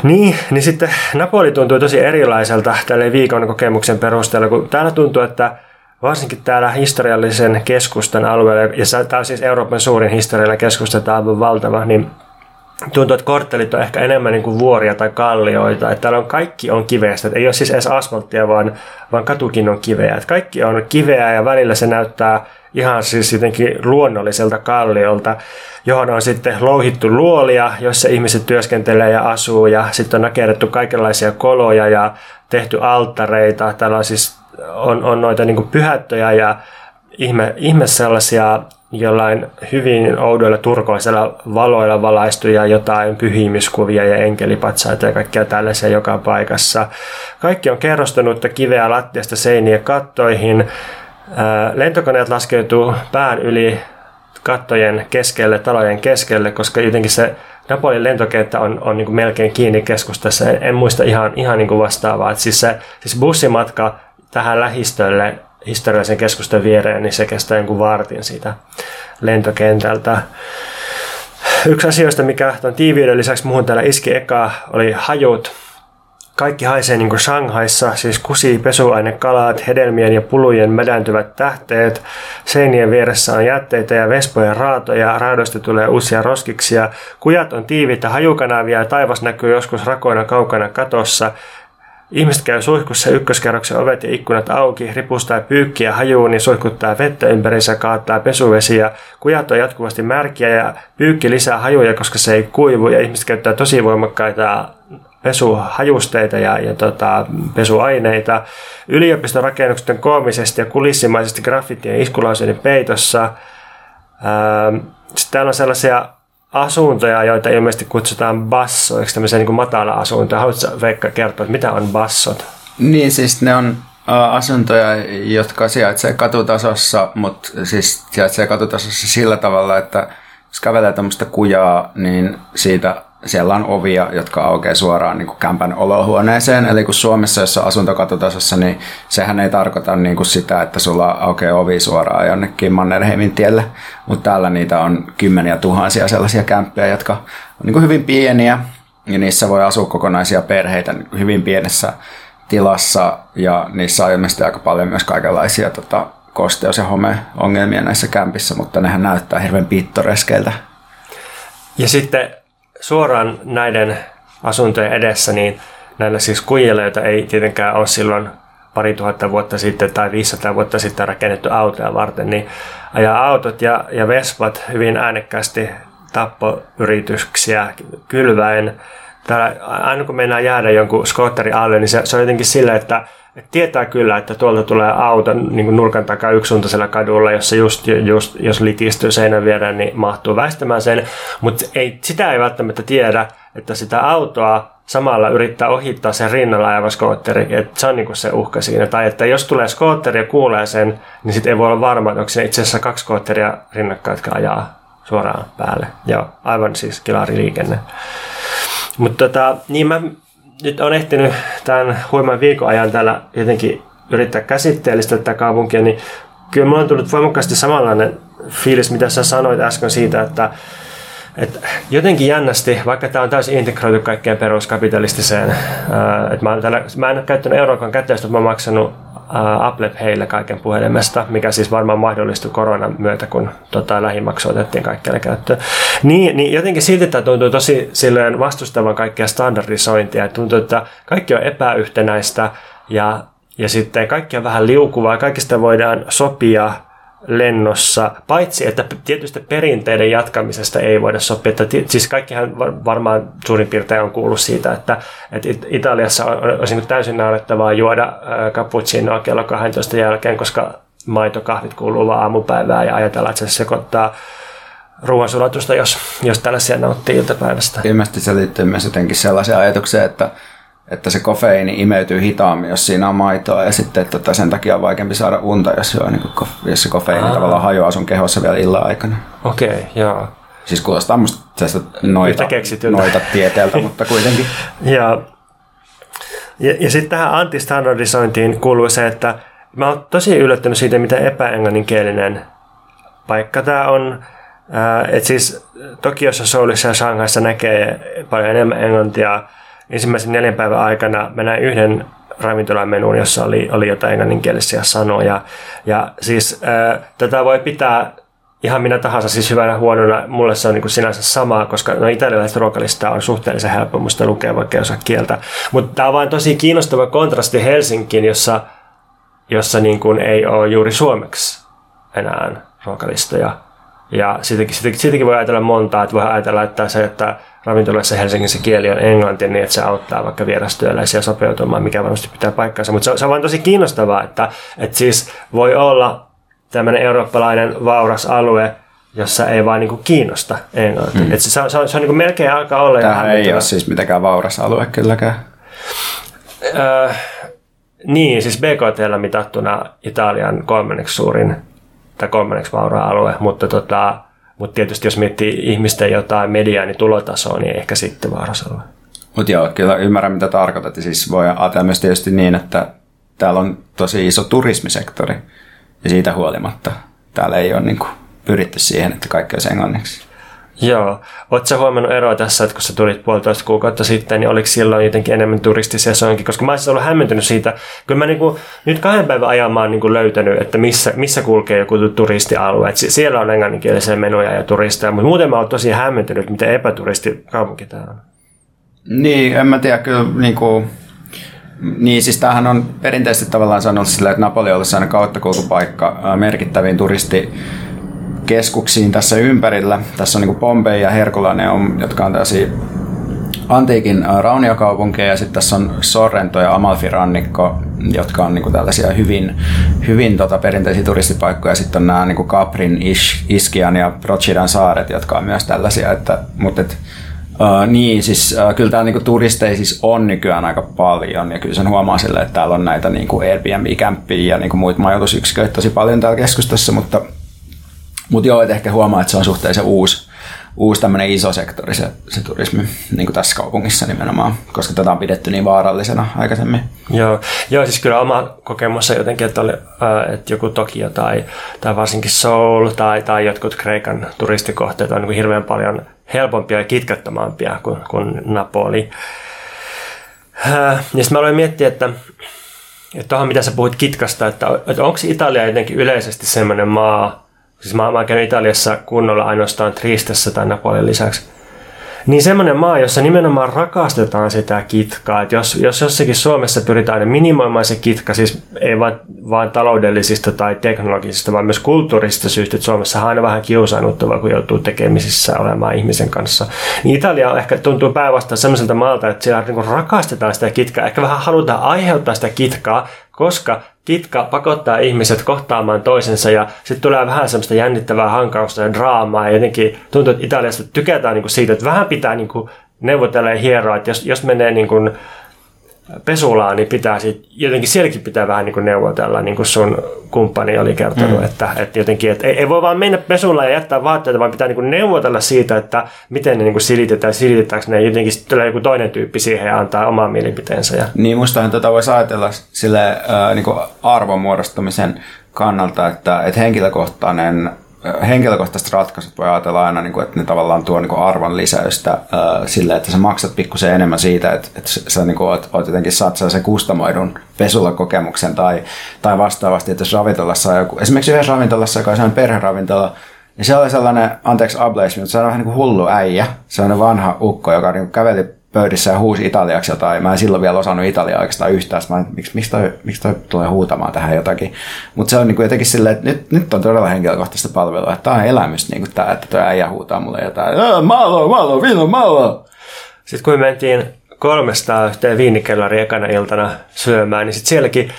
Niin, niin sitten Napoli tuntuu tosi erilaiselta tälle viikon kokemuksen perusteella, kun täällä tuntuu, että varsinkin täällä historiallisen keskustan alueella, ja tämä on siis Euroopan suurin historiallinen keskusta, tämä on valtava, niin tuntuu, että korttelit on ehkä enemmän niin kuin vuoria tai kallioita. Että täällä on kaikki on kiveästä. Että ei ole siis edes asfalttia, vaan, vaan katukin on kiveä. Että kaikki on kiveä ja välillä se näyttää ihan siis jotenkin luonnolliselta kalliolta, johon on sitten louhittu luolia, joissa ihmiset työskentelee ja asuu. Ja sitten on nakerrettu kaikenlaisia koloja ja tehty alttareita. Täällä on siis on, on noita niin pyhättöjä ja ihme, ihme sellaisia jollain hyvin oudoilla turkoisilla valoilla valaistuja jotain pyhimiskuvia ja enkelipatsaita ja kaikkia tällaisia joka paikassa. Kaikki on kerrostunutta kiveä lattiasta seiniä kattoihin. Lentokoneet laskeutuu pään yli kattojen keskelle, talojen keskelle, koska jotenkin se Napolin lentokenttä on, on niin melkein kiinni keskustassa. En, en muista ihan, ihan niin vastaavaa. Et siis, se, siis bussimatka tähän lähistölle historiallisen keskustan viereen, niin se kestää jonkun vartin siitä lentokentältä. Yksi asioista, mikä tuon tiiviyden lisäksi muuhun täällä iski eka, oli hajut. Kaikki haisee niin kuin Shanghaissa, siis kusi, pesuainekalat, hedelmien ja pulujen mädäntyvät tähteet. Seinien vieressä on jätteitä ja vespojen raatoja, raadoista tulee uusia roskiksia. Kujat on tiiviitä hajukanavia ja taivas näkyy joskus rakoina kaukana katossa. Ihmiset käy suihkussa ykköskerroksen ovet ja ikkunat auki, ripustaa pyykkiä hajuun, niin suihkuttaa vettä ympärinsä, kaattaa pesuvesi ja kujat on jatkuvasti märkiä ja pyykki lisää hajuja, koska se ei kuivu ja ihmiset käyttää tosi voimakkaita pesuhajusteita ja, ja tota, pesuaineita. Yliopistorakennukset on koomisesti ja kulissimaisesti graffitien iskulauseiden peitossa. sitten täällä on sellaisia asuntoja, joita ilmeisesti kutsutaan bassoiksi, tämmöisiä niin matala-asuntoja. Haluatko Veikka kertoa, että mitä on bassot? Niin, siis ne on asuntoja, jotka sijaitsee katutasossa, mutta siis sijaitsee katutasossa sillä tavalla, että jos kävelee tämmöistä kujaa, niin siitä siellä on ovia, jotka aukeaa suoraan niin kuin kämpän olohuoneeseen. Eli kun Suomessa, jos on asuntokatotasossa, niin sehän ei tarkoita niin kuin sitä, että sulla aukeaa ovi suoraan jonnekin Mannerheimin tielle. Mutta täällä niitä on kymmeniä tuhansia sellaisia kämppiä, jotka on niin kuin hyvin pieniä. Ja niissä voi asua kokonaisia perheitä hyvin pienessä tilassa. Ja niissä on ilmeisesti aika paljon myös kaikenlaisia tota, kosteus- ja homeongelmia näissä kämpissä, mutta nehän näyttää hirveän pittoreskeiltä. Ja sitten suoraan näiden asuntojen edessä, niin näillä siis kujilla, joita ei tietenkään ole silloin pari tuhatta vuotta sitten tai 500 vuotta sitten rakennettu autoja varten, niin ajaa autot ja, ja vespat hyvin äänekkäästi tappoyrityksiä kylväen. Täällä, aina kun mennään jäädä jonkun skootteri alle, niin se, se on jotenkin sillä, että et tietää kyllä, että tuolta tulee auto niin kuin nurkan takaa yksisuuntaisella kadulla, jossa just, just jos litistyy seinän viereen, niin mahtuu väistämään sen. Mutta ei, sitä ei välttämättä tiedä, että sitä autoa samalla yrittää ohittaa sen rinnalla ajava skootteri. Et se on niin se uhka siinä. Tai että jos tulee skootteri ja kuulee sen, niin sitten ei voi olla varma, että onko se itse asiassa kaksi skootteria rinnakkain, jotka ajaa suoraan päälle. Joo, aivan siis kilariliikenne. Mutta tota, niin mä nyt on ehtinyt tämän huiman viikon ajan täällä jotenkin yrittää käsitteellistä tätä kaupunkia, niin kyllä mulla on tullut voimakkaasti samanlainen fiilis, mitä sä sanoit äsken siitä, että et jotenkin jännästi, vaikka tämä on täysin integroitu kaikkeen peruskapitalistiseen, että mä, mä en ole käyttänyt Euroopan käteistä, mutta mä oon maksanut Apple Paylle kaiken puhelimesta, mikä siis varmaan mahdollistui koronan myötä, kun tota, lähimaksu otettiin kaikkialle käyttöön. Niin, niin jotenkin silti tämä tuntuu tosi silleen vastustavan kaikkea standardisointia. Tuntuu, että kaikki on epäyhtenäistä ja, ja sitten kaikki on vähän liukuvaa. Kaikista voidaan sopia lennossa, paitsi että tietysti perinteiden jatkamisesta ei voida sopia. Että, siis kaikkihan varmaan suurin piirtein on kuullut siitä, että, että Italiassa olisi niin täysin naurettavaa juoda cappuccinoa kello 12 jälkeen, koska maitokahvit kuuluu vaan aamupäivään ja ajatellaan, että se sekoittaa ruoansulatusta, jos, jos tällaisia nauttii iltapäivästä. Ilmeisesti se liittyy myös jotenkin sellaiseen ajatukseen, että että se kofeiini imeytyy hitaammin, jos siinä on maitoa ja sitten että tota, sen takia on vaikeampi saada unta, jos, on, niin kuin, jos se kofeiini Aa. tavallaan hajoaa sun kehossa vielä illan aikana. Okei, okay, joo. Siis kuulostaa musta noita, noita tieteeltä, mutta kuitenkin. Ja, ja, ja sitten tähän antistandardisointiin kuuluu se, että mä oon tosi yllättynyt siitä, miten epäenglanninkielinen paikka tämä on. Että siis Tokiossa, Soulissa ja Shanghaissa näkee paljon enemmän englantia. Ensimmäisen neljän päivän aikana mä näin yhden ravintolan menuun, jossa oli, oli jotain englanninkielisiä sanoja. Ja siis ää, tätä voi pitää ihan minä tahansa siis hyvänä huonona. Mulle se on niin sinänsä samaa, koska no italialaista ruokalistaa on suhteellisen helppo musta lukea, vaikka osaa kieltä. Mutta tämä on vain tosi kiinnostava kontrasti Helsinkiin, jossa, jossa niin kuin ei ole juuri suomeksi enää ruokalistoja. Ja siitäkin, siitäkin, siitäkin voi ajatella montaa, että voi ajatella, että se, että ravintolassa Helsingissä kieli on englanti, niin että se auttaa vaikka vierastyöläisiä sopeutumaan, mikä varmasti pitää paikkansa. Mutta se, se on vain tosi kiinnostavaa, että, että siis voi olla tämmöinen eurooppalainen vauras alue, jossa ei vaan niinku kiinnosta englanti. Mm. Et se, se, on, se on, se on niinku melkein alkaa olla. Tämähän ei ole siis mitenkään vauras alue kylläkään. Öö, niin, siis BKT mitattuna Italian kolmanneksi suurin tai kolmanneksi vauraa alue, mutta, tota, mutta tietysti jos miettii ihmisten jotain mediaani tulotasoa, niin ehkä sitten vauras alue. Mutta joo, kyllä ymmärrän mitä tarkoitat. Siis voi ajatella myös tietysti niin, että täällä on tosi iso turismisektori ja siitä huolimatta täällä ei ole niin kuin pyritty siihen, että kaikki olisi englanniksi. Joo. Oletko huomannut eroa tässä, että kun sä tulit puolitoista kuukautta sitten, niin oliko silloin jotenkin enemmän turistisesonkin? Koska mä olisin ollut hämmentynyt siitä. Kyllä mä niinku, nyt kahden päivän ajan mä oon niinku löytänyt, että missä, missä kulkee joku turistialue. Et siellä on englanninkielisiä menuja ja turisteja, mutta muuten mä oon tosi hämmentynyt, miten epäturisti kaupunki tää on. Niin, en mä tiedä, kyllä niinku, niin, siis tämähän on perinteisesti tavallaan sanonut sillä, että Napoli on ollut sellainen kauttakulkupaikka merkittäviin turisti keskuksiin tässä ympärillä. Tässä on niin Pompei ja Herkulaneum, jotka on tällaisia antiikin rauniokaupunkeja ja sitten tässä on Sorrento ja Amalfi-rannikko, jotka on niin tällaisia hyvin, hyvin tota, perinteisiä turistipaikkoja. Sitten on nämä niin Caprin, Ish, Iskian ja Procidan saaret, jotka on myös tällaisia. Että, mutta et, Uh, niin, siis uh, kyllä täällä niinku turisteja siis on nykyään aika paljon ja kyllä sen huomaa sille, että täällä on näitä niinku Airbnb-kämppiä ja niinku muita majoitusyksiköitä tosi paljon täällä keskustassa, mutta, mutta joo, että ehkä huomaa, että se on suhteellisen uusi, uusi tämmöinen iso sektori se, se turismi niin kuin tässä kaupungissa nimenomaan, koska tätä on pidetty niin vaarallisena aikaisemmin. Joo, joo siis kyllä oma kokemus jotenkin, että, oli, että joku Tokio tai, tai varsinkin Seoul tai, tai jotkut Kreikan turistikohteet on niin kuin hirveän paljon helpompia ja kitkattomampia kuin, kuin Napoli. Ja sitten mä aloin miettiä, että tuohon mitä sä puhuit kitkasta, että, että onko Italia jotenkin yleisesti sellainen maa, Siis mä, mä käyn Italiassa kunnolla ainoastaan Tristessä tai Napolin lisäksi. Niin semmoinen maa, jossa nimenomaan rakastetaan sitä kitkaa. Että jos, jos jossakin Suomessa pyritään aina minimoimaan se kitka, siis ei vain, vain taloudellisista tai teknologisista, vaan myös kulttuurisista syistä, että Suomessa on aina vähän kiusaannuttavaa, kun joutuu tekemisissä olemaan ihmisen kanssa. Niin Italia ehkä tuntuu päinvastoin sellaiselta maalta, että siellä niin rakastetaan sitä kitkaa. Ehkä vähän halutaan aiheuttaa sitä kitkaa, koska kitka pakottaa ihmiset kohtaamaan toisensa ja sitten tulee vähän semmoista jännittävää hankausta ja draamaa ja jotenkin tuntuu, että Italiasta tykätään niinku siitä, että vähän pitää niinku neuvotella ja hieroa, että jos, jos menee niinku pesulaan, niin pitää sit, jotenkin sielläkin pitää vähän niin kuin neuvotella, niin kuin sun kumppani oli kertonut, mm. että, että jotenkin, että ei, ei voi vaan mennä pesulaan ja jättää vaatteita, vaan pitää niin kuin neuvotella siitä, että miten ne niin kuin silitetään, silitetäänkö ne, jotenkin tulee joku toinen tyyppi siihen ja antaa oman mielipiteensä. Ja... Niin, mustahan tätä voisi ajatella sille äh, niin kuin arvonmuodostumisen kannalta, että, että henkilökohtainen henkilökohtaiset ratkaisut voi ajatella aina, niin kuin, että ne tavallaan tuo niin kuin arvon lisäystä äh, sille, että sä maksat pikkusen enemmän siitä, että, että sä niin kuin, oot, oot jotenkin saat sen kustomoidun pesulakokemuksen tai, tai vastaavasti, että jos ravintolassa on joku, esimerkiksi yhdessä ravintolassa, joka on sellainen perheravintola, niin se oli sellainen, anteeksi ableismi, mutta se on vähän niin kuin hullu äijä, sellainen vanha ukko, joka niin käveli pöydissä ja huusi italiaksi jotain. Mä en silloin vielä osannut italiaa oikeastaan yhtään. Mä en, miksi, miksi, toi, miksi toi tulee huutamaan tähän jotakin. Mutta se on niin kuin jotenkin silleen, että nyt, nyt on todella henkilökohtaista palvelua. Että tämä on elämys, niin kuin tämä, että tuo äijä huutaa mulle jotain. Malo, malo, vino, malo. Sitten kun me mentiin kolmesta yhteen viinikellari ekana iltana syömään, niin sitten sielläkin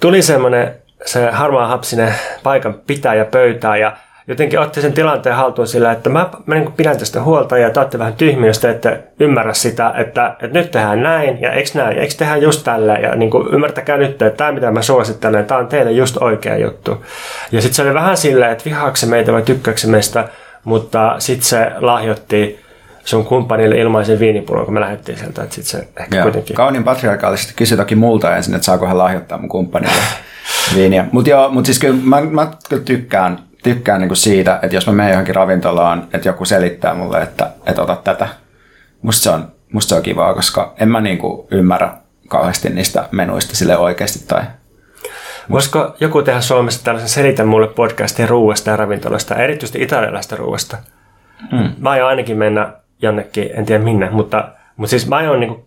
tuli semmoinen se harmaa hapsinen paikan pitäjä pöytää ja jotenkin otti sen tilanteen haltuun sillä, että mä, mä niin pidän tästä huolta ja te vähän tyhmiä, jos te ette ymmärrä sitä, että, että nyt tehdään näin ja eikö näin, eikö tehdään just tällä ja niin kuin, ymmärtäkää nyt, että tämä mitä mä suosittelen, tämä on teille just oikea juttu. Ja sitten se oli vähän silleen, että vihaako meitä vai tykkääkö meistä, mutta sitten se lahjoitti sun kumppanille ilmaisen viinipullon, kun me lähdettiin sieltä, että sitten se ehkä Joo. kuitenkin... Kaunin patriarkaalisesti kysyi toki multa ensin, että saako hän lahjoittaa mun kumppanille viiniä. Mutta joo, mutta siis kyllä mä, mä kyllä tykkään, tykkään niinku siitä, että jos mä menen johonkin ravintolaan, että joku selittää mulle, että, että ota tätä. Musta se on, musta se on kivaa, koska en mä niinku ymmärrä kauheasti niistä menuista sille oikeasti. Tai... Voisiko joku tehdä Suomessa tällaisen selitä mulle podcastin ruuasta ja ravintolasta, erityisesti italialaista ruuasta? Hmm. Mä aion ainakin mennä jonnekin, en tiedä minne, mutta, mutta siis mä aion niin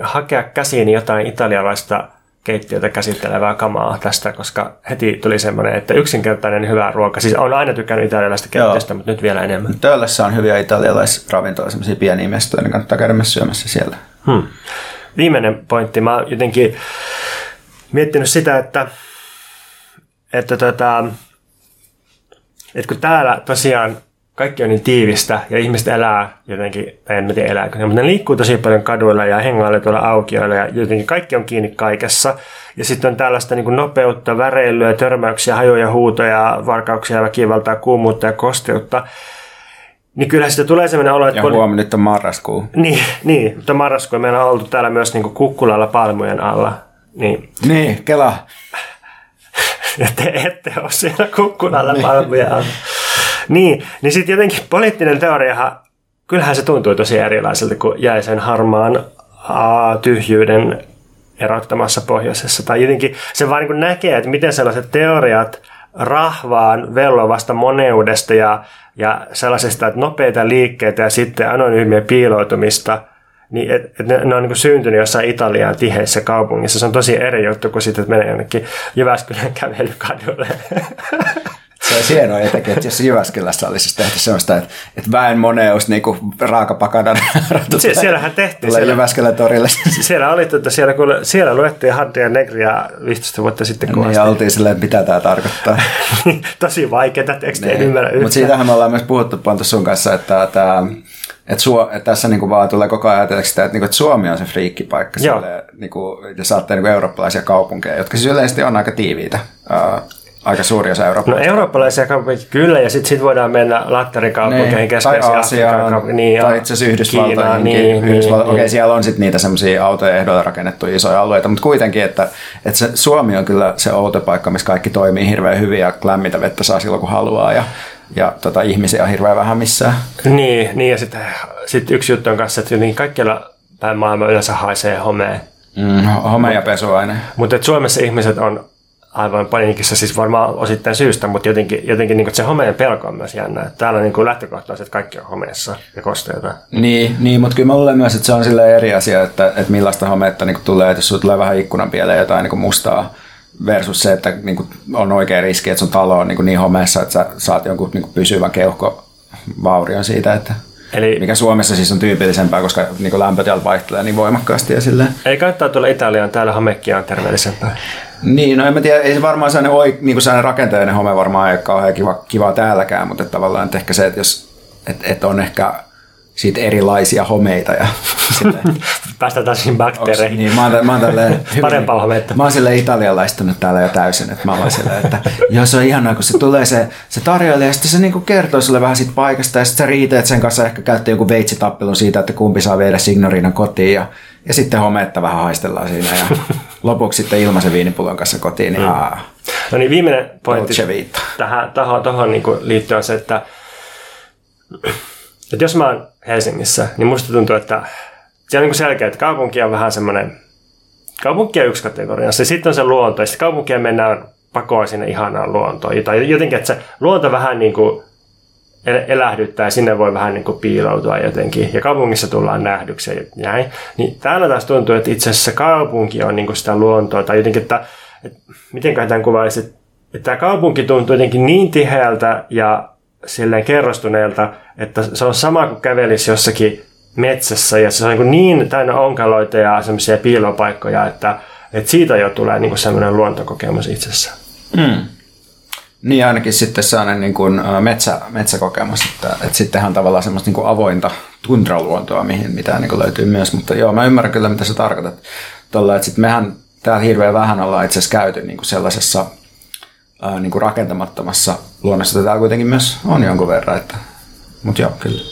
hakea käsiini jotain italialaista keittiötä käsittelevää kamaa tästä, koska heti tuli semmoinen, että yksinkertainen hyvä ruoka. Siis on aina tykännyt italialaista keittiöstä, mutta nyt vielä enemmän. Töölössä on hyviä italialaisravintoja, semmoisia pieniä mestoja, niin kannattaa käydä myös syömässä siellä. Hmm. Viimeinen pointti. Mä oon jotenkin miettinyt sitä, että, että, tota, että kun täällä tosiaan kaikki on niin tiivistä ja ihmiset elää jotenkin, en tiedä elääkö, mutta ne liikkuu tosi paljon kaduilla ja hengailee tuolla aukioilla ja jotenkin kaikki on kiinni kaikessa. Ja sitten on tällaista niin nopeutta, väreilyä, törmäyksiä, hajoja, huutoja, varkauksia, väkivaltaa, kuumuutta ja kosteutta. Niin kyllä sitä tulee sellainen olo, että... Ja huomenna nyt on marraskuu. Niin, niin mutta marraskuu. Meillä on oltu täällä myös niin kukkulalla palmujen alla. Niin. Niin, kela. Ja te ette ole siellä kukkulalla niin. palmujen alla. Niin, niin sitten jotenkin poliittinen teoriahan, kyllähän se tuntuu tosi erilaiselta, kun jäi sen harmaan a, tyhjyyden erottamassa pohjoisessa. Tai jotenkin se vaan niin näkee, että miten sellaiset teoriat rahvaan vellovasta moneudesta ja, ja sellaisesta, että nopeita liikkeitä ja sitten anonyymiä piiloutumista, niin et, et ne, ne on niin syntynyt jossain Italian tiheissä kaupungissa. Se on tosi eri juttu kuin sitten, että menee jonnekin Jyväskylän kävelykadulle. Se on hienoa jotenkin, että jos Jyväskylässä olisi siis tehty sellaista, että, että väen moneus niin kuin raakapakadan Sie, siellähän tehtiin. Tulee Jyväskylän torille. Siellä oli, että siellä, kun, siellä luettiin Haddia Negria 15 vuotta sitten kovasti. Niin, ja oltiin silleen, että mitä tämä tarkoittaa. Tosi vaikeaa, tekstiä niin. en ymmärrä yhtään. Mutta siitähän me ollaan myös puhuttu Pontus sun kanssa, että, että että, Suo, että tässä niin kuin vaan tulee koko ajan ajatella sitä, että, niin kuin, että Suomi on se friikkipaikka. Silleen, niin kuin, ja saatte niin kuin eurooppalaisia kaupunkeja, jotka siis yleisesti on aika tiiviitä. Uh, aika suuri osa eurooppalaisia. No eurooppalaisia kaupunkeja kyllä, ja sitten sit voidaan mennä lattarikaupunkeihin, niin, keskeisiin Aasiaan, niin, tai itse asiassa Yhdysvaltoihin. Niin, Yhdysvalto, niin, okei, niin. siellä on sitten niitä semmoisia autoja ehdoilla rakennettuja isoja alueita, mutta kuitenkin, että, että se Suomi on kyllä se outo paikka, missä kaikki toimii hirveän hyvin ja lämmintä vettä saa silloin, kun haluaa, ja, ja tota, ihmisiä on hirveän vähän missään. Niin, niin ja sitten sit yksi juttu on kanssa, että niin kaikkialla päin maailma yleensä haisee homeen. Mm, home ja pesuaine. Mutta Suomessa ihmiset on aivan paniikissa, siis varmaan osittain syystä, mutta jotenkin, jotenkin niin se homeen pelko on myös jännä. Täällä niin lähtökohtaisesti että kaikki on homeessa ja kosteita. Niin, niin mutta kyllä mä luulen myös, että se on sille eri asia, että, että millaista hometta niin tulee, että jos sulla tulee vähän ikkunan pieleen jotain niin mustaa, versus se, että niin kuin on oikea riski, että sun talo on niin, kuin niin homeessa, että sä saat jonkun niin kuin pysyvän keuhkovaurion siitä, että Eli, mikä Suomessa siis on tyypillisempää, koska niin lämpötilat vaihtelee niin voimakkaasti. Ja silleen. Ei kannattaa tulla Italiaan, täällä homekia on terveellisempää. Niin, no en mä tiedä, ei se varmaan sellainen, oi, niin kuin sellainen rakenteellinen home varmaan ei ole kauhean kiva, kiva täälläkään, mutta että tavallaan että ehkä se, että jos että, että on ehkä siitä erilaisia homeita. Ja Päästään taas siihen bakteereihin. Niin, mä oon, mä oon tälleen, Parempaa hometta. Mä oon silleen italialaistunut täällä jo täysin, että mä oon silleen, että joo se on ihanaa, kun se tulee se, se tarjoilija ja sitten se niinku kertoo sulle vähän siitä paikasta ja sitten sä riiteet sen kanssa ehkä käytte joku veitsitappelun siitä, että kumpi saa viedä Signorinan kotiin ja, ja sitten hometta vähän haistellaan siinä ja lopuksi sitten ilmaisen viinipullon kanssa kotiin. Niin, mm. No niin viimeinen pointti tähän, tähän, tähän niin liittyen on se, että että jos mä oon Helsingissä, niin musta tuntuu, että se on niin selkeä, että kaupunki on vähän semmoinen, kaupunki on yksi kategoria, se sitten on se luonto, ja sitten kaupunkia mennään pakoon sinne ihanaan luontoon. Tai jotenkin, että se luonto vähän niin kuin elähdyttää ja sinne voi vähän niin kuin piiloutua jotenkin. Ja kaupungissa tullaan nähdyksi ja näin. Niin täällä taas tuntuu, että itse asiassa kaupunki on niin kuin sitä luontoa. Tai jotenkin, että, että miten tämän kuvaisi, että tämä kaupunki tuntuu jotenkin niin tiheältä ja silleen kerrostuneelta, että se on sama kuin kävelisi jossakin metsässä ja se on niin, niin täynnä onkaloita ja semmoisia piilopaikkoja, että, että siitä jo tulee niin kuin semmoinen luontokokemus itsessä. Mm. Niin ainakin sitten sellainen niin kuin metsä, metsäkokemus, että, että sittenhän on tavallaan semmoista niin kuin avointa tundraluontoa, mihin, mitä niin kuin löytyy myös, mutta joo, mä ymmärrän kyllä, mitä sä tarkoitat. Tuolla, että sitten mehän täällä hirveän vähän ollaan itse asiassa käyty niin kuin sellaisessa ää, niin kuin rakentamattomassa luonnossa täällä kuitenkin myös on jonkun verran. Että, mutta joo, kyllä.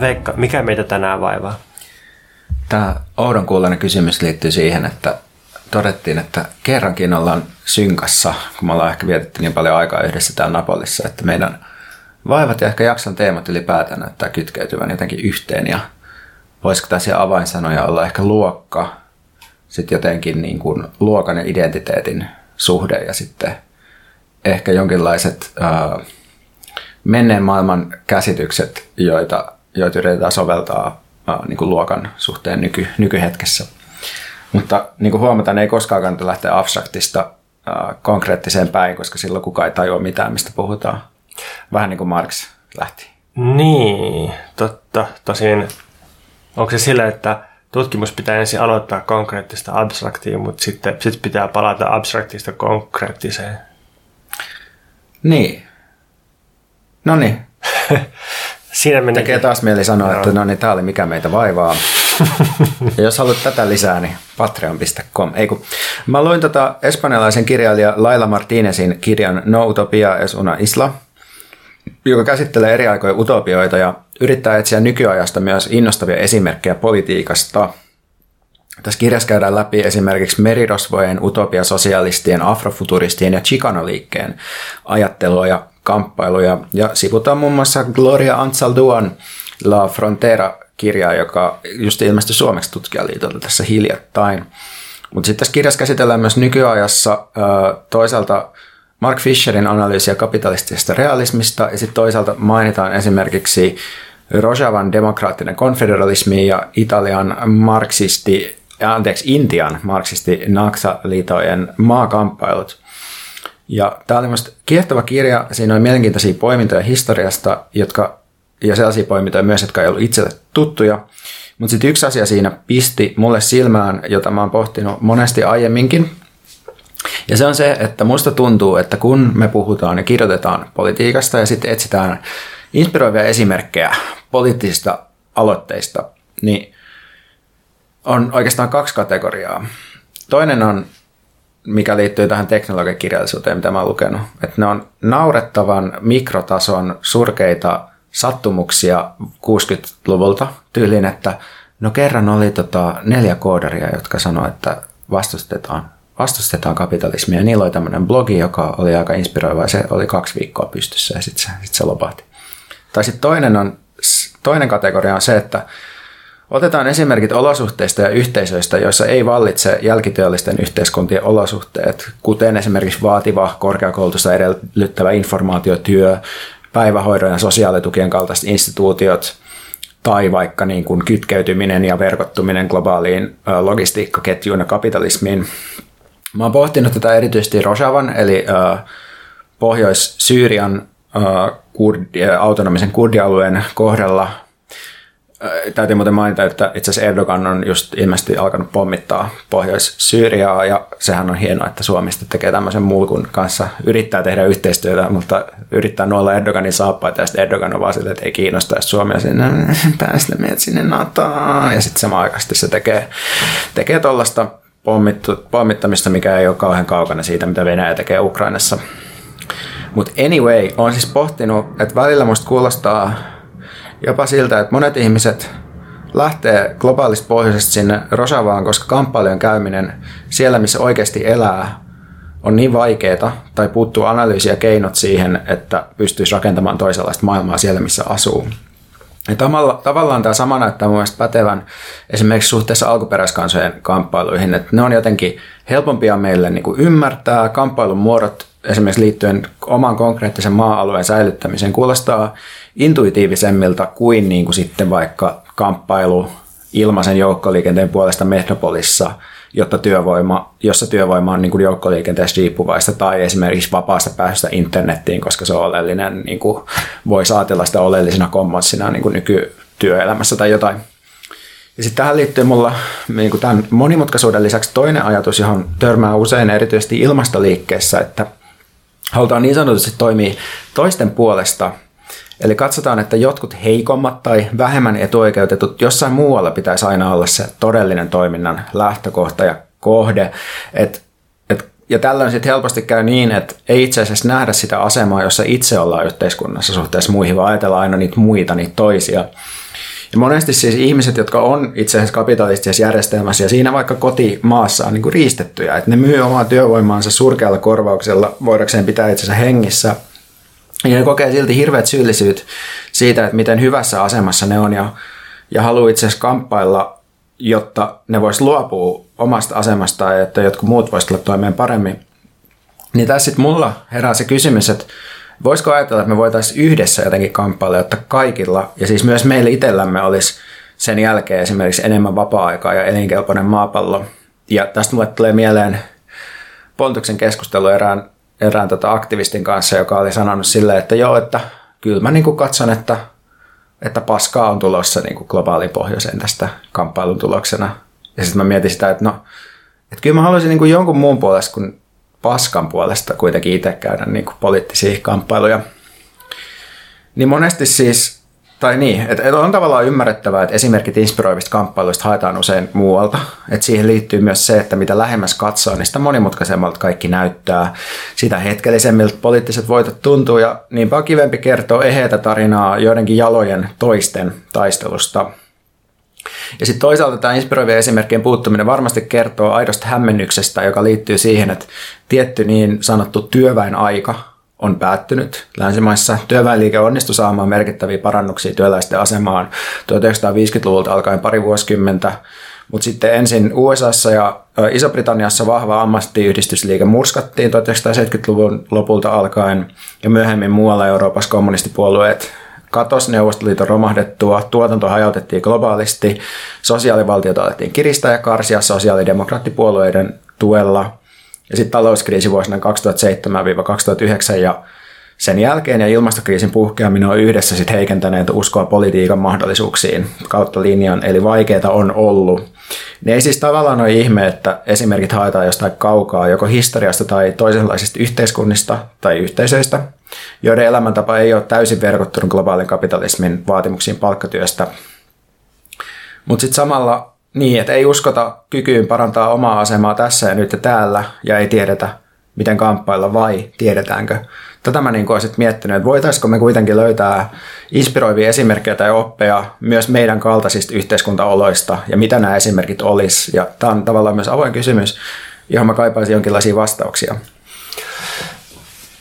Veikka, mikä meitä tänään vaivaa? Tämä oudon kuulonen kysymys liittyy siihen, että todettiin, että kerrankin ollaan synkassa, kun me ollaan ehkä vietetty niin paljon aikaa yhdessä täällä Napolissa, että meidän vaivat ja ehkä jakson teemat ylipäätään näyttää kytkeytyvän jotenkin yhteen ja voisiko tässä avainsanoja olla ehkä luokka, sitten jotenkin niin kuin luokan ja identiteetin suhde ja sitten ehkä jonkinlaiset ää, menneen maailman käsitykset, joita, joita yritetään soveltaa ää, niin kuin luokan suhteen nyky, nykyhetkessä. Mutta niin kuin huomataan, ei koskaan kannata lähteä abstraktista ää, konkreettiseen päin, koska silloin kukaan ei tajua mitään, mistä puhutaan. Vähän niin kuin Marx lähti. Niin, totta. Tosin onko se sillä, että tutkimus pitää ensin aloittaa konkreettista abstraktiin, mutta sitten sit pitää palata abstraktista konkreettiseen? Niin. No niin. Siinä meni. Tekee taas mieli sanoa, että no niin, tämä oli mikä meitä vaivaa. ja jos haluat tätä lisää, niin patreon.com. Ei kun, mä luin tota espanjalaisen kirjailija Laila Martinezin kirjan No Utopia es una isla, joka käsittelee eri aikojen utopioita ja yrittää etsiä nykyajasta myös innostavia esimerkkejä politiikasta. Tässä kirjassa käydään läpi esimerkiksi merirosvojen, utopia-sosialistien, afrofuturistien ja Chicano-liikkeen ajattelua ja kamppailuja. Ja sivutaan muun muassa Gloria Anzalduan La Frontera-kirjaa, joka just ilmestyi Suomeksi tutkijaliitolta tässä hiljattain. Mutta sitten tässä kirjassa käsitellään myös nykyajassa toisaalta Mark Fisherin analyysiä kapitalistisesta realismista ja sitten toisaalta mainitaan esimerkiksi Rojavan demokraattinen konfederalismi ja Italian marksisti, anteeksi, Intian marksisti Naksa-liitojen maakamppailut. Ja tämä oli minusta kiehtova kirja. Siinä on mielenkiintoisia poimintoja historiasta, jotka, ja sellaisia poimintoja myös, jotka ei ollut itselle tuttuja. Mutta sitten yksi asia siinä pisti mulle silmään, jota mä oon pohtinut monesti aiemminkin, ja se on se, että musta tuntuu, että kun me puhutaan ja kirjoitetaan politiikasta ja sitten etsitään inspiroivia esimerkkejä poliittisista aloitteista, niin on oikeastaan kaksi kategoriaa. Toinen on, mikä liittyy tähän teknologiakirjallisuuteen, mitä mä oon lukenut, että ne on naurettavan mikrotason surkeita sattumuksia 60-luvulta tyyliin, että no kerran oli tota neljä koodaria, jotka sanoivat, että vastustetaan vastustetaan kapitalismia. Niillä oli tämmöinen blogi, joka oli aika inspiroiva ja se oli kaksi viikkoa pystyssä ja sitten se, sit se lopahti. Tai sitten toinen, on, toinen kategoria on se, että otetaan esimerkit olosuhteista ja yhteisöistä, joissa ei vallitse jälkityöllisten yhteiskuntien olosuhteet, kuten esimerkiksi vaativa korkeakoulutusta edellyttävä informaatiotyö, päivähoidon ja sosiaalitukien kaltaiset instituutiot, tai vaikka niin kuin kytkeytyminen ja verkottuminen globaaliin logistiikkaketjuun ja kapitalismiin, Mä oon pohtinut tätä erityisesti Rojavan, eli Pohjois-Syyrian autonomisen kurdialueen kohdalla. Täytyy muuten mainita, että itse asiassa Erdogan on just ilmeisesti alkanut pommittaa Pohjois-Syyriaa, ja sehän on hienoa, että Suomesta tekee tämmöisen mulkun kanssa, yrittää tehdä yhteistyötä, mutta yrittää nuolla Erdoganin saappaita, ja sitten Erdogan on vaan sille, että ei kiinnosta, jos Suomi sinne päästä meidät sinne NATOon, ja sitten samaan aikaan se tekee, tekee tuollaista pommittamista, mikä ei ole kauhean kaukana siitä, mitä Venäjä tekee Ukrainassa. Mutta anyway, on siis pohtinut, että välillä musta kuulostaa jopa siltä, että monet ihmiset lähtee globaalista pohjoisesta sinne Rosavaan, koska kamppailujen käyminen siellä, missä oikeasti elää, on niin vaikeaa tai puuttuu analyysiä keinot siihen, että pystyisi rakentamaan toisenlaista maailmaa siellä, missä asuu. Ja tavalla, tavallaan tämä sama näyttää mun mielestä pätevän esimerkiksi suhteessa alkuperäiskansojen kamppailuihin, että ne on jotenkin helpompia meille niin kuin ymmärtää. Kamppailun muodot esimerkiksi liittyen oman konkreettisen maa-alueen säilyttämiseen kuulostaa intuitiivisemmilta kuin, niin kuin sitten vaikka kamppailu ilmaisen joukkoliikenteen puolesta metropolissa – jotta työvoima, jossa työvoima on niin kuin joukkoliikenteessä riippuvaista tai esimerkiksi vapaasta pääsystä internettiin, koska se on oleellinen, niin kuin voi saatella sitä oleellisena kommanssina niin kuin nykytyöelämässä tai jotain. Ja sitten tähän liittyy mulla niin kuin tämän monimutkaisuuden lisäksi toinen ajatus, johon törmää usein erityisesti ilmastoliikkeessä, että halutaan niin sanotusti toimia toisten puolesta. Eli katsotaan, että jotkut heikommat tai vähemmän etuoikeutetut jossain muualla pitäisi aina olla se todellinen toiminnan lähtökohta ja kohde. Et, et, ja tällöin sitten helposti käy niin, että ei itse asiassa nähdä sitä asemaa, jossa itse ollaan yhteiskunnassa suhteessa muihin, vaan ajatellaan aina niitä muita, niitä toisia. Ja monesti siis ihmiset, jotka on itse asiassa kapitalistisessa järjestelmässä ja siinä vaikka kotimaassa on niin kuin riistettyjä, että ne myy omaa työvoimaansa surkealla korvauksella voidakseen pitää itsensä hengissä. Ja ne kokee silti hirveät syyllisyyt siitä, että miten hyvässä asemassa ne on ja, ja haluaa itse asiassa kamppailla, jotta ne vois luopua omasta asemastaan ja että jotkut muut voisivat tulla toimeen paremmin. Niin tässä sitten mulla herää se kysymys, että Voisiko ajatella, että me voitaisiin yhdessä jotenkin kamppailla, jotta kaikilla, ja siis myös meillä itsellämme olisi sen jälkeen esimerkiksi enemmän vapaa-aikaa ja elinkelpoinen maapallo. Ja tästä mulle tulee mieleen Pontuksen keskustelu erään, erään tota aktivistin kanssa, joka oli sanonut silleen, että joo, että kyllä mä niin katson, että, että paskaa on tulossa niin kuin globaalin pohjoiseen tästä kamppailun tuloksena. Ja sitten mä mietin sitä, että no, että kyllä mä haluaisin niin kuin jonkun muun puolesta kuin paskan puolesta kuitenkin itse käydä niin kuin poliittisia kamppailuja. Niin monesti siis, tai niin, että on tavallaan ymmärrettävää, että esimerkit inspiroivista kamppailuista haetaan usein muualta. Että siihen liittyy myös se, että mitä lähemmäs katsoo, niin sitä monimutkaisemmalta kaikki näyttää. Sitä hetkellisemmiltä poliittiset voitot tuntuu ja niinpä on kivempi kertoa eheitä tarinaa joidenkin jalojen toisten taistelusta – ja sitten toisaalta tämä inspiroivien esimerkkien puuttuminen varmasti kertoo aidosta hämmennyksestä, joka liittyy siihen, että tietty niin sanottu työväen aika on päättynyt. Länsimaissa työväenliike onnistui saamaan merkittäviä parannuksia työläisten asemaan 1950-luvulta alkaen pari vuosikymmentä, mutta sitten ensin USAssa ja Iso-Britanniassa vahva ammattiyhdistysliike murskattiin 1970-luvun lopulta alkaen ja myöhemmin muualla Euroopassa kommunistipuolueet katos Neuvostoliiton romahdettua, tuotanto hajautettiin globaalisti, sosiaalivaltiota alettiin kiristää ja karsia sosiaalidemokraattipuolueiden tuella. Ja sitten talouskriisi vuosina 2007-2009 ja sen jälkeen ja ilmastokriisin puhkeaminen on yhdessä sit heikentäneet uskoa politiikan mahdollisuuksiin kautta linjan, eli vaikeita on ollut. Ne ei siis tavallaan ole ihme, että esimerkit haetaan jostain kaukaa, joko historiasta tai toisenlaisista yhteiskunnista tai yhteisöistä, joiden elämäntapa ei ole täysin verkottunut globaalin kapitalismin vaatimuksiin palkkatyöstä. Mutta sitten samalla niin, että ei uskota kykyyn parantaa omaa asemaa tässä ja nyt ja täällä, ja ei tiedetä, miten kamppailla vai tiedetäänkö. Tätä mä niin olisin miettinyt, että voitaisiko me kuitenkin löytää inspiroivia esimerkkejä tai oppeja myös meidän kaltaisista yhteiskuntaoloista ja mitä nämä esimerkit olisi. Ja tämä on tavallaan myös avoin kysymys, johon mä kaipaisin jonkinlaisia vastauksia.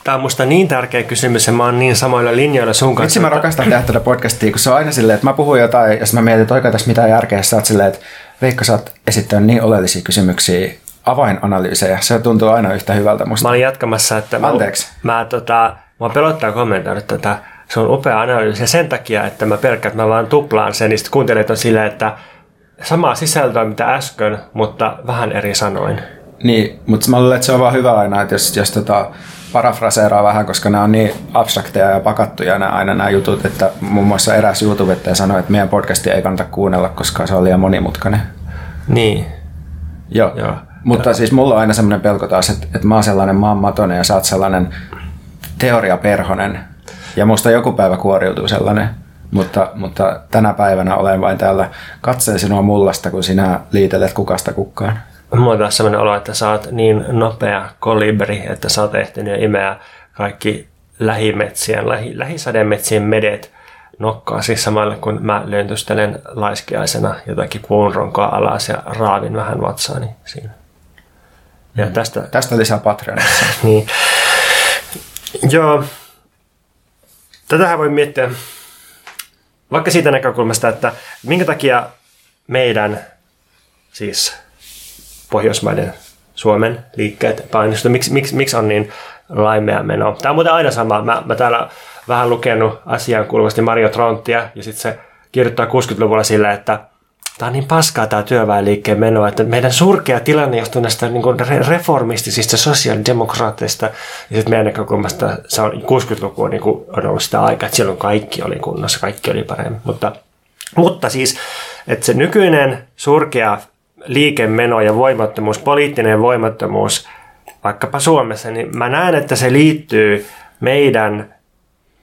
Tämä on musta niin tärkeä kysymys ja mä oon niin samoilla linjoilla sun kanssa. Miksi mä rakastan tehdä tätä podcastia, kun se on aina silleen, että mä puhun jotain, jos mä mietin, että oikein tässä mitään järkeä, sä oot silleen, että Veikka, sä oot esittänyt niin oleellisia kysymyksiä avainanalyysejä. Se tuntuu aina yhtä hyvältä musta. Mä olin jatkamassa, että Anteeksi. Mä, mä, tota, mä pelottaa kommentoida tätä. Se on upea analyysi ja sen takia, että mä pelkään, että mä vaan tuplaan sen, niin sitten kuuntelijat on silleen, että samaa sisältöä mitä äsken, mutta vähän eri sanoin. Niin, mutta mä luulen, että se on vaan hyvä aina, että jos, jos tota, parafraseeraa vähän, koska nämä on niin abstrakteja ja pakattuja nämä, aina nämä jutut, että muun muassa eräs YouTubettaja sanoi, että meidän podcastia ei kannata kuunnella, koska se on liian monimutkainen. Niin. Joo. Joo. Mutta ja. siis mulla on aina semmoinen pelko taas, että, että mä oon sellainen maanmatonen ja sä oot sellainen teoriaperhonen. Ja musta joku päivä kuoriutuu sellainen. Mutta, mutta tänä päivänä olen vain täällä katseen sinua mullasta, kun sinä liitelet kukasta kukkaan. Mulla on taas sellainen olo, että sä oot niin nopea kolibri, että sä oot ehtinyt imeä kaikki lähimetsien, lähi, lähisademetsien medet nokkaa siis samalla kun mä löntystelen laiskiaisena jotakin kuunronkoa alas ja raavin vähän vatsaani siinä. Ja mm. tästä... Tästä lisää Patreonissa. niin. Joo. Tätähän voi miettiä vaikka siitä näkökulmasta, että minkä takia meidän, siis Pohjoismaiden, Suomen liikkeet painostu, miksi, miksi, miksi on niin laimea meno. Tämä on muuten aina sama. Mä, mä täällä vähän lukenut asian kuuluvasti Mario Tronttia ja sitten se kirjoittaa 60-luvulla sillä, että tämä on niin paskaa tämä työväenliikkeen meno, että meidän surkea tilanne johtuu näistä niin kuin reformistisista sosiaalidemokraatteista ja sitten meidän näkökulmasta se on 60-luku on, niin kuin, on ollut sitä aikaa, että silloin kaikki oli kunnossa, kaikki oli paremmin. Mutta, mutta siis, että se nykyinen surkea liikemeno ja voimattomuus, poliittinen voimattomuus vaikkapa Suomessa, niin mä näen, että se liittyy meidän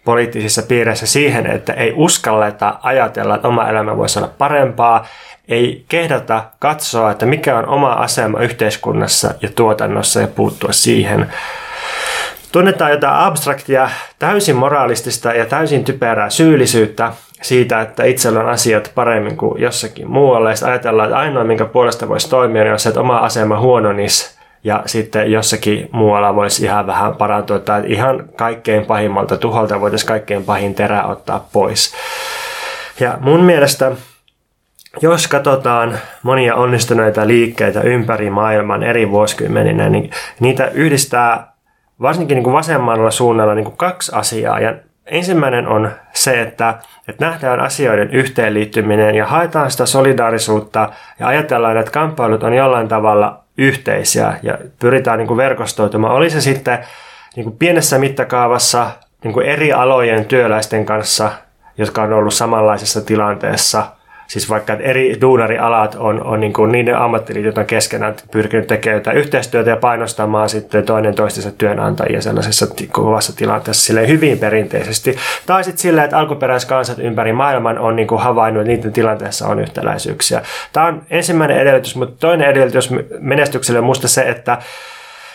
poliittisissa piireissä siihen, että ei uskalleta ajatella, että oma elämä voisi olla parempaa, ei kehdata katsoa, että mikä on oma asema yhteiskunnassa ja tuotannossa ja puuttua siihen. Tunnetaan jotain abstraktia, täysin moraalistista ja täysin typerää syyllisyyttä siitä, että itsellä on asiat paremmin kuin jossakin muualla. Ja ajatellaan, että ainoa, minkä puolesta voisi toimia, niin on se, että oma asema huononisi ja sitten jossakin muualla voisi ihan vähän parantua, tai ihan kaikkein pahimmalta tuholta voitaisiin kaikkein pahin terä ottaa pois. Ja mun mielestä jos katsotaan monia onnistuneita liikkeitä ympäri maailman eri vuosikymmeninä, niin niitä yhdistää varsinkin niin kuin vasemmalla suunnalla niin kuin kaksi asiaa. Ja ensimmäinen on se, että, että nähdään asioiden yhteenliittyminen ja haetaan sitä solidaarisuutta ja ajatellaan, että kamppailut on jollain tavalla yhteisiä ja pyritään niin kuin verkostoitumaan. Oli se sitten niin kuin pienessä mittakaavassa niin kuin eri alojen työläisten kanssa, jotka on ollut samanlaisessa tilanteessa – siis vaikka eri duunarialat on, on niin kuin niiden ammattiliitot on keskenään pyrkinyt tekemään yhteistyötä ja painostamaan sitten toinen toistensa työnantajia sellaisessa kovassa tilanteessa sille hyvin perinteisesti. Tai sitten silleen, että alkuperäiskansat ympäri maailman on niin kuin havainnut, että niiden tilanteessa on yhtäläisyyksiä. Tämä on ensimmäinen edellytys, mutta toinen edellytys menestykselle on musta se, että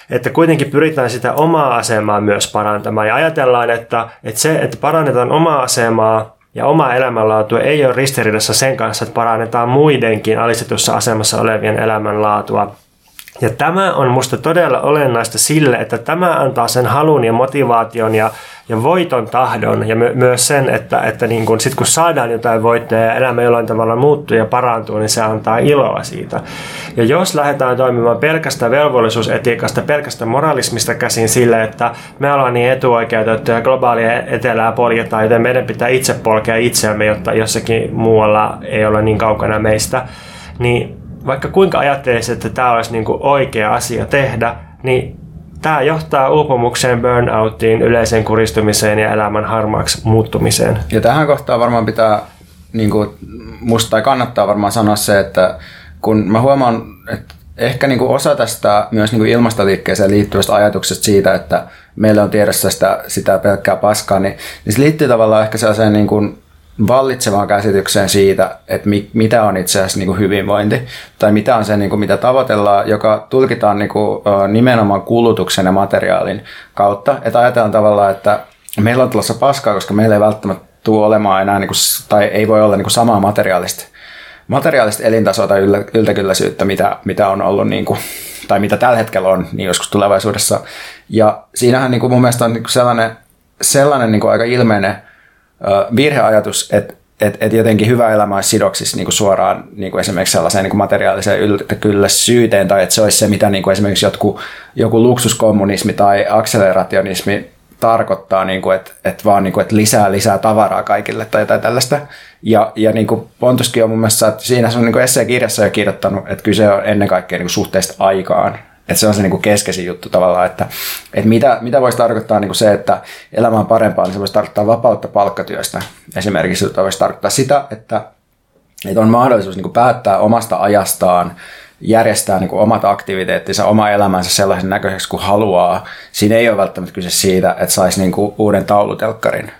että kuitenkin pyritään sitä omaa asemaa myös parantamaan ja ajatellaan, että, että se, että parannetaan omaa asemaa ja oma elämänlaatu ei ole ristiriidassa sen kanssa, että parannetaan muidenkin alistetussa asemassa olevien elämänlaatua. Ja tämä on musta todella olennaista sille, että tämä antaa sen halun ja motivaation ja, ja voiton tahdon ja my, myös sen, että, että niin kun, sit kun saadaan jotain voittoja ja elämä jollain tavalla muuttuu ja parantuu, niin se antaa iloa siitä. Ja jos lähdetään toimimaan pelkästä velvollisuusetiikasta, pelkästä moralismista käsin sille, että me ollaan niin etuoikeutettuja ja globaalia etelää poljetaan, joten meidän pitää itse polkea itseämme, jotta jossakin muualla ei ole niin kaukana meistä, niin vaikka kuinka ajattelisi, että tämä olisi niin kuin oikea asia tehdä, niin tämä johtaa uupumukseen, burnoutiin, yleiseen kuristumiseen ja elämän harmaaksi muuttumiseen. Ja tähän kohtaan varmaan pitää, niin kuin, musta kannattaa varmaan sanoa se, että kun mä huomaan, että ehkä niin kuin osa tästä myös niin kuin ilmastoliikkeeseen liittyvästä ajatuksesta siitä, että meillä on tiedossa sitä, sitä pelkkää paskaa, niin, niin se liittyy tavallaan ehkä sellaiseen niin kuin vallitsevaan käsitykseen siitä, että mi, mitä on itse asiassa niin kuin hyvinvointi tai mitä on se, niin kuin, mitä tavoitellaan, joka tulkitaan niin kuin, nimenomaan kulutuksen ja materiaalin kautta. Että ajatellaan tavallaan, että meillä on tulossa paskaa, koska meillä ei välttämättä tule olemaan enää, niin kuin, tai ei voi olla niin kuin samaa materiaalista, materiaalista elintasoa tai yllä, yltäkylläisyyttä, mitä, mitä on ollut niin kuin, tai mitä tällä hetkellä on niin joskus tulevaisuudessa. Ja siinähän niin kuin mun mielestä on niin kuin sellainen, sellainen niin kuin aika ilmeinen virheajatus, että et, et jotenkin hyvä elämä olisi sidoksissa niin kuin suoraan niin kuin esimerkiksi sellaiseen niin kuin materiaaliseen syyteen, tai että se olisi se, mitä niin kuin esimerkiksi jotkut, joku luksuskommunismi tai akselerationismi tarkoittaa, niin kuin, että, että vaan niin kuin, että lisää lisää tavaraa kaikille tai jotain tällaista. Ja, ja niin kuin Pontuskin on mun mielestä, että siinä se on niin kuin kirjassa jo kirjoittanut, että kyse on ennen kaikkea niin kuin suhteesta aikaan. Että se on se niin kuin keskeisin juttu tavallaan, että, että mitä, mitä voisi tarkoittaa niin kuin se, että elämä on parempaa, niin se voisi tarkoittaa vapautta palkkatyöstä. Esimerkiksi se voisi tarkoittaa sitä, että, että on mahdollisuus niin kuin päättää omasta ajastaan, järjestää niin kuin omat aktiviteettinsa, oma elämänsä sellaisen näköiseksi kuin haluaa. Siinä ei ole välttämättä kyse siitä, että saisi niin kuin uuden taulutelkkarin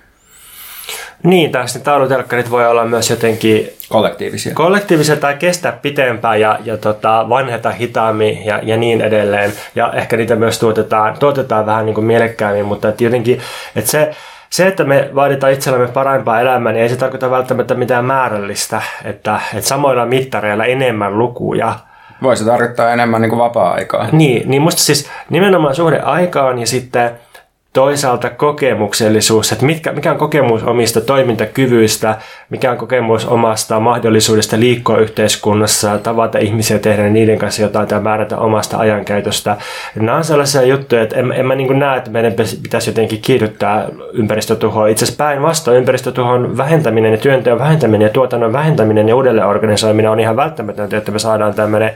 niin, tai sitten taulutelkkarit voi olla myös jotenkin kollektiivisia, kollektiivisia tai kestää pitempään ja, ja tota, vanheta hitaammin ja, ja niin edelleen. Ja ehkä niitä myös tuotetaan, tuotetaan vähän niin kuin mielekkäämmin, mutta että jotenkin, että se, se, että me vaaditaan itsellämme parempaa elämää, niin ei se tarkoita välttämättä mitään määrällistä, että, että samoilla mittareilla enemmän lukuja. Voisi tarkoittaa enemmän niin kuin vapaa-aikaa. Niin, niin musta siis nimenomaan suhde aikaan ja sitten toisaalta kokemuksellisuus, että mitkä, mikä on kokemus omista toimintakyvyistä, mikä on kokemus omasta mahdollisuudesta liikkua yhteiskunnassa, tavata ihmisiä, tehdä niiden kanssa jotain tai määrätä omasta ajankäytöstä. Nämä on sellaisia juttuja, että en, en mä niin näe, että meidän pitäisi jotenkin kiihdyttää ympäristötuhoa. Itse asiassa päinvastoin ympäristötuhon vähentäminen ja työnteon vähentäminen ja tuotannon vähentäminen ja uudelleenorganisoiminen on ihan välttämätöntä, että me saadaan tämmöinen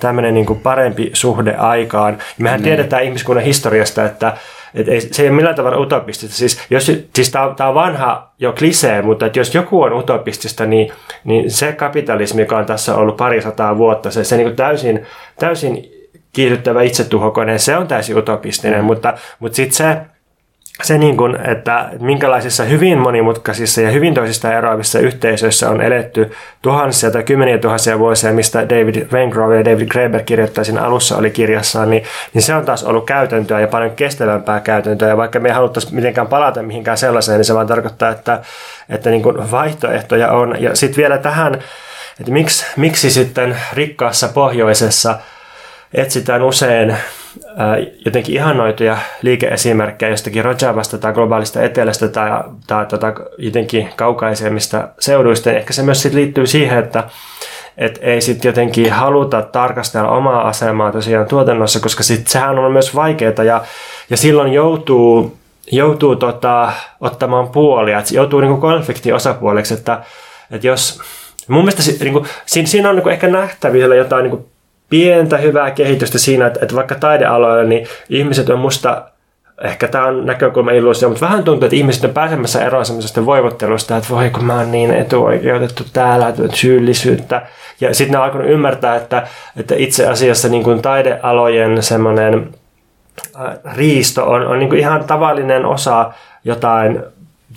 tämmöinen niin parempi suhde aikaan. mehän mm. tiedetään ihmiskunnan historiasta, että et ei, se ei ole millään tavalla utopistista. Siis, jos, siis tämä on, vanha jo klisee, mutta että jos joku on utopistista, niin, niin se kapitalismi, joka on tässä ollut pari sataa vuotta, se, se niin kuin täysin, täysin kiihdyttävä itsetuhokone, se on täysin utopistinen, mm. mutta, mutta sitten se, se, niin kuin, että minkälaisissa hyvin monimutkaisissa ja hyvin toisista eroavissa yhteisöissä on eletty tuhansia tai kymmeniä tuhansia vuosia, mistä David Wengrove ja David Graeber kirjoittaa siinä alussa oli kirjassaan, niin, niin se on taas ollut käytäntöä ja paljon kestävämpää käytäntöä. Ja vaikka me ei haluttaisi mitenkään palata mihinkään sellaiseen, niin se vaan tarkoittaa, että, että niin kuin vaihtoehtoja on. Ja sitten vielä tähän, että miksi, miksi sitten rikkaassa pohjoisessa etsitään usein jotenkin ihannoituja liikeesimerkkejä jostakin Rojavasta tai globaalista etelästä tai, tai tota, jotenkin kaukaisemmista seuduista. Ehkä se myös sit liittyy siihen, että et ei sitten jotenkin haluta tarkastella omaa asemaa tosiaan tuotannossa, koska sit sehän on myös vaikeaa ja, ja silloin joutuu, joutuu tota, ottamaan puolia, että joutuu niinku konfliktin osapuoleksi, että, että jos mun mielestä niinku, siinä, siinä on niinku ehkä nähtävillä jotain niinku pientä hyvää kehitystä siinä, että, että vaikka taidealoilla, niin ihmiset on musta ehkä tämä on näkökulma illuusio, mutta vähän tuntuu, että ihmiset on pääsemässä eroon semmoisesta voivottelusta, että voi kun mä oon niin etuoikeutettu täällä, että syyllisyyttä. Ja sitten ne on alkanut ymmärtää, että, että itse asiassa niin kuin taidealojen semmoinen äh, riisto on, on niin kuin ihan tavallinen osa jotain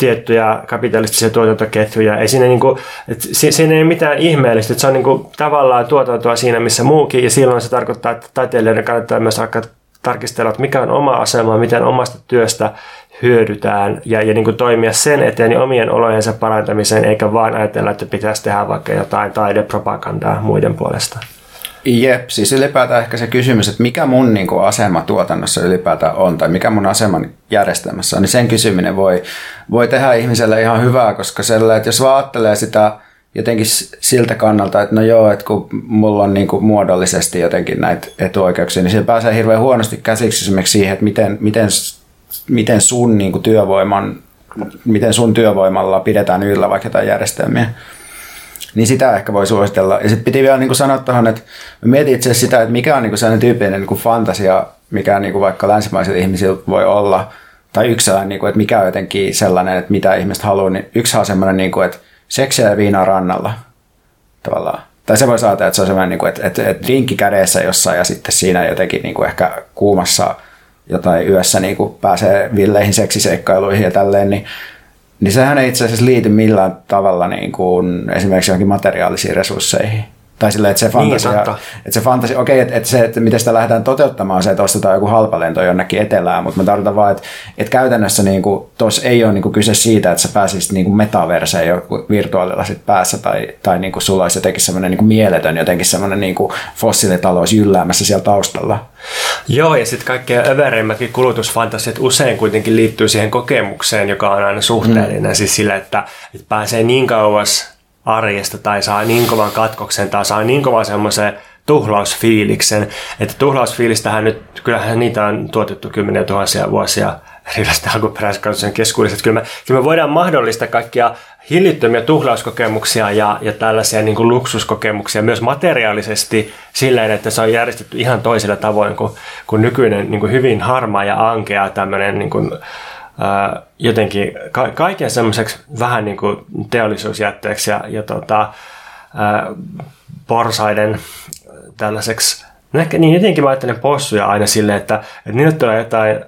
tiettyjä kapitalistisia tuotantoketjuja. Ei siinä, niinku, et siinä ei ole mitään ihmeellistä, että se on niinku tavallaan tuotantoa siinä missä muukin, ja silloin se tarkoittaa, että taiteilijoiden kannattaa myös alkaa tarkistella, että mikä on oma asema, miten omasta työstä hyödytään ja, ja niin kuin toimia sen eteen ja omien olojensa parantamiseen, eikä vaan ajatella, että pitäisi tehdä vaikka jotain taidepropagandaa muiden puolesta. Jep, siis ylipäätään ehkä se kysymys, että mikä mun niin kuin, asema tuotannossa ylipäätään on, tai mikä mun asema järjestelmässä on, niin sen kysyminen voi, voi tehdä ihmiselle ihan hyvää, koska sellainen, että jos vaattelee sitä jotenkin siltä kannalta, että no joo, että kun mulla on niin kuin muodollisesti jotenkin näitä etuoikeuksia, niin se pääsee hirveän huonosti käsiksi esimerkiksi siihen, että miten, miten, miten sun niin kuin työvoiman, miten sun työvoimalla pidetään yllä vaikka jotain järjestelmiä. Niin sitä ehkä voi suositella. Ja sitten piti vielä niin kuin sanoa tuohon, että mietin itse sitä, että mikä on niin kuin sellainen tyyppinen niin kuin fantasia, mikä niin kuin vaikka länsimaisilla ihmisillä voi olla, tai yksi sellainen, niin kuin, että mikä on jotenkin sellainen, että mitä ihmiset haluaa, niin yksi on sellainen, niin kuin, että seksiä ja viinaa rannalla tavallaan. Tai se voi saada, että se on sellainen, niin kuin, että, että, että drinkki kädessä jossain ja sitten siinä jotenkin niin kuin ehkä kuumassa jotain yössä niin kuin pääsee villeihin seksiseikkailuihin ja tälleen, niin niin sehän ei itse asiassa liity millään tavalla niin kuin esimerkiksi johonkin materiaalisiin resursseihin. Tai silleen, että se niin, fantasia, niin, että se fantasia, okei, okay, että, että se, että miten sitä lähdetään toteuttamaan, se, että ostetaan joku halpalento jonnekin etelään, mutta mä tarkoitan vaan, että, että käytännössä niin tuossa ei ole niin kuin kyse siitä, että sä pääsisit niin kuin metaverseen joku virtuaalilasit päässä tai, tai niin kuin sulla olisi jotenkin semmoinen niin kuin mieletön, jotenkin semmoinen niin kuin fossiilitalous jylläämässä siellä taustalla. Joo, ja sitten kaikkein övereimmätkin kulutusfantasiat usein kuitenkin liittyy siihen kokemukseen, joka on aina suhteellinen, mm. siis sillä, että, että pääsee niin kauas arjesta tai saa niin kovan katkoksen tai saa niin kovan semmoisen tuhlausfiiliksen, että tuhlausfiilistähän nyt, kyllähän niitä on tuotettu kymmeniä tuhansia vuosia erilaisten alkuperäiskansojen keskuudessa. Kyllä, me, kyllä me voidaan mahdollistaa kaikkia hillittömiä tuhlauskokemuksia ja, ja tällaisia niin kuin luksuskokemuksia myös materiaalisesti sillä että se on järjestetty ihan toisella tavoin kuin, kuin nykyinen niin kuin hyvin harmaa ja ankea tämmöinen niin kuin, jotenkin ka- kaiken semmoiseksi vähän niin kuin teollisuusjätteeksi ja, ja tota, ää, porsaiden tällaiseksi, no ehkä niin jotenkin mä ajattelen possuja aina silleen, että, että niille tulee jotain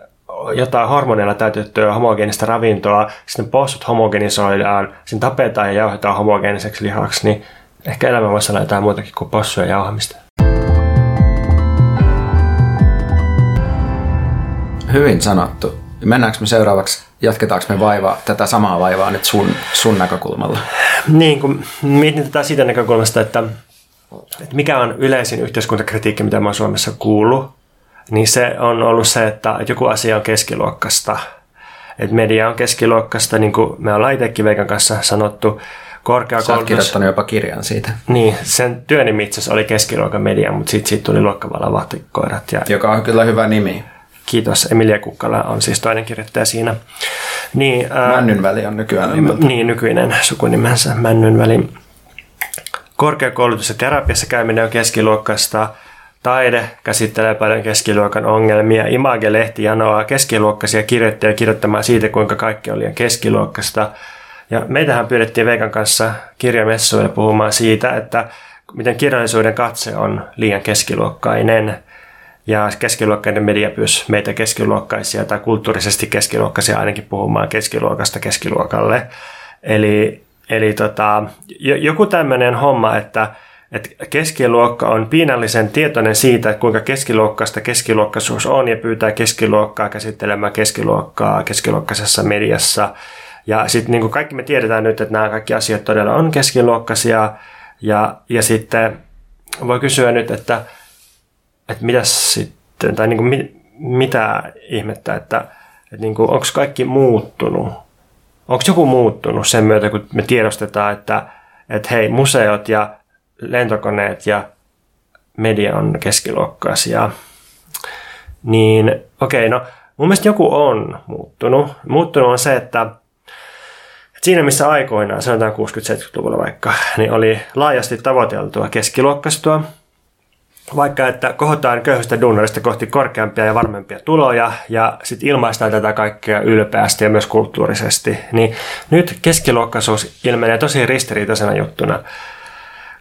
jotain hormoneilla täytettyä homogeenista ravintoa, sitten possut homogenisoidaan, sitten tapetaan ja jauhetaan homogeeniseksi lihaksi, niin ehkä elämä voisi olla jotain muutakin kuin possuja jauhamista. Hyvin sanottu. Mennäänkö me seuraavaksi, jatketaanko me vaivaa, tätä samaa vaivaa nyt sun, sun näkökulmalla? Niin, kun mietin tätä siitä näkökulmasta, että, että mikä on yleisin yhteiskuntakritiikki, mitä mä oon Suomessa kuullut, niin se on ollut se, että joku asia on keskiluokkasta. Että media on keskiluokkasta, niin kuin me ollaan itsekin Veikan kanssa sanottu, korkeakoulutus... Sä kirjoittanut jopa kirjan siitä. Niin, sen työnimi itse asiassa oli keskiluokan media, mutta sitten siitä tuli luokkavalla vahtikoirat. Ja... Joka on kyllä hyvä nimi. Kiitos. Emilia Kukkala on siis toinen kirjoittaja siinä. Niin, ää, Männynväli on nykyään. Niin, niin, nykyinen sukunimensä Männynväli. Korkeakoulutus ja terapiassa käyminen on keskiluokkasta. Taide käsittelee paljon keskiluokan ongelmia. Image-lehti janoaa keskiluokkaisia kirjoittajia kirjoittamaan siitä, kuinka kaikki oli liian keskiluokkasta. Ja meitähän pyydettiin Veikan kanssa kirjamessuille puhumaan siitä, että miten kirjallisuuden katse on liian keskiluokkainen – ja keskiluokkainen media myös meitä keskiluokkaisia tai kulttuurisesti keskiluokkaisia ainakin puhumaan keskiluokasta keskiluokalle. Eli, eli tota, joku tämmöinen homma, että, että keskiluokka on piinallisen tietoinen siitä, kuinka keskiluokkaista keskiluokkaisuus on ja pyytää keskiluokkaa käsittelemään keskiluokkaa keskiluokkaisessa mediassa. Ja sitten niin kuin kaikki me tiedetään nyt, että nämä kaikki asiat todella on keskiluokkaisia ja, ja sitten voi kysyä nyt, että, että mitä sitten, tai niin kuin mit, mitä ihmettä, että, että niin kuin, onko kaikki muuttunut? Onko joku muuttunut sen myötä, kun me tiedostetaan, että, että hei, museot ja lentokoneet ja media on keskiluokkaisia? Niin okei, okay, no mun mielestä joku on muuttunut. Muuttunut on se, että Siinä missä aikoinaan, sanotaan 60-70-luvulla vaikka, niin oli laajasti tavoiteltua keskiluokkaistua, vaikka että kohotaan köyhistä duunarista kohti korkeampia ja varmempia tuloja ja sitten ilmaistaan tätä kaikkea ylpeästi ja myös kulttuurisesti, niin nyt keskiluokkaisuus ilmenee tosi ristiriitaisena juttuna,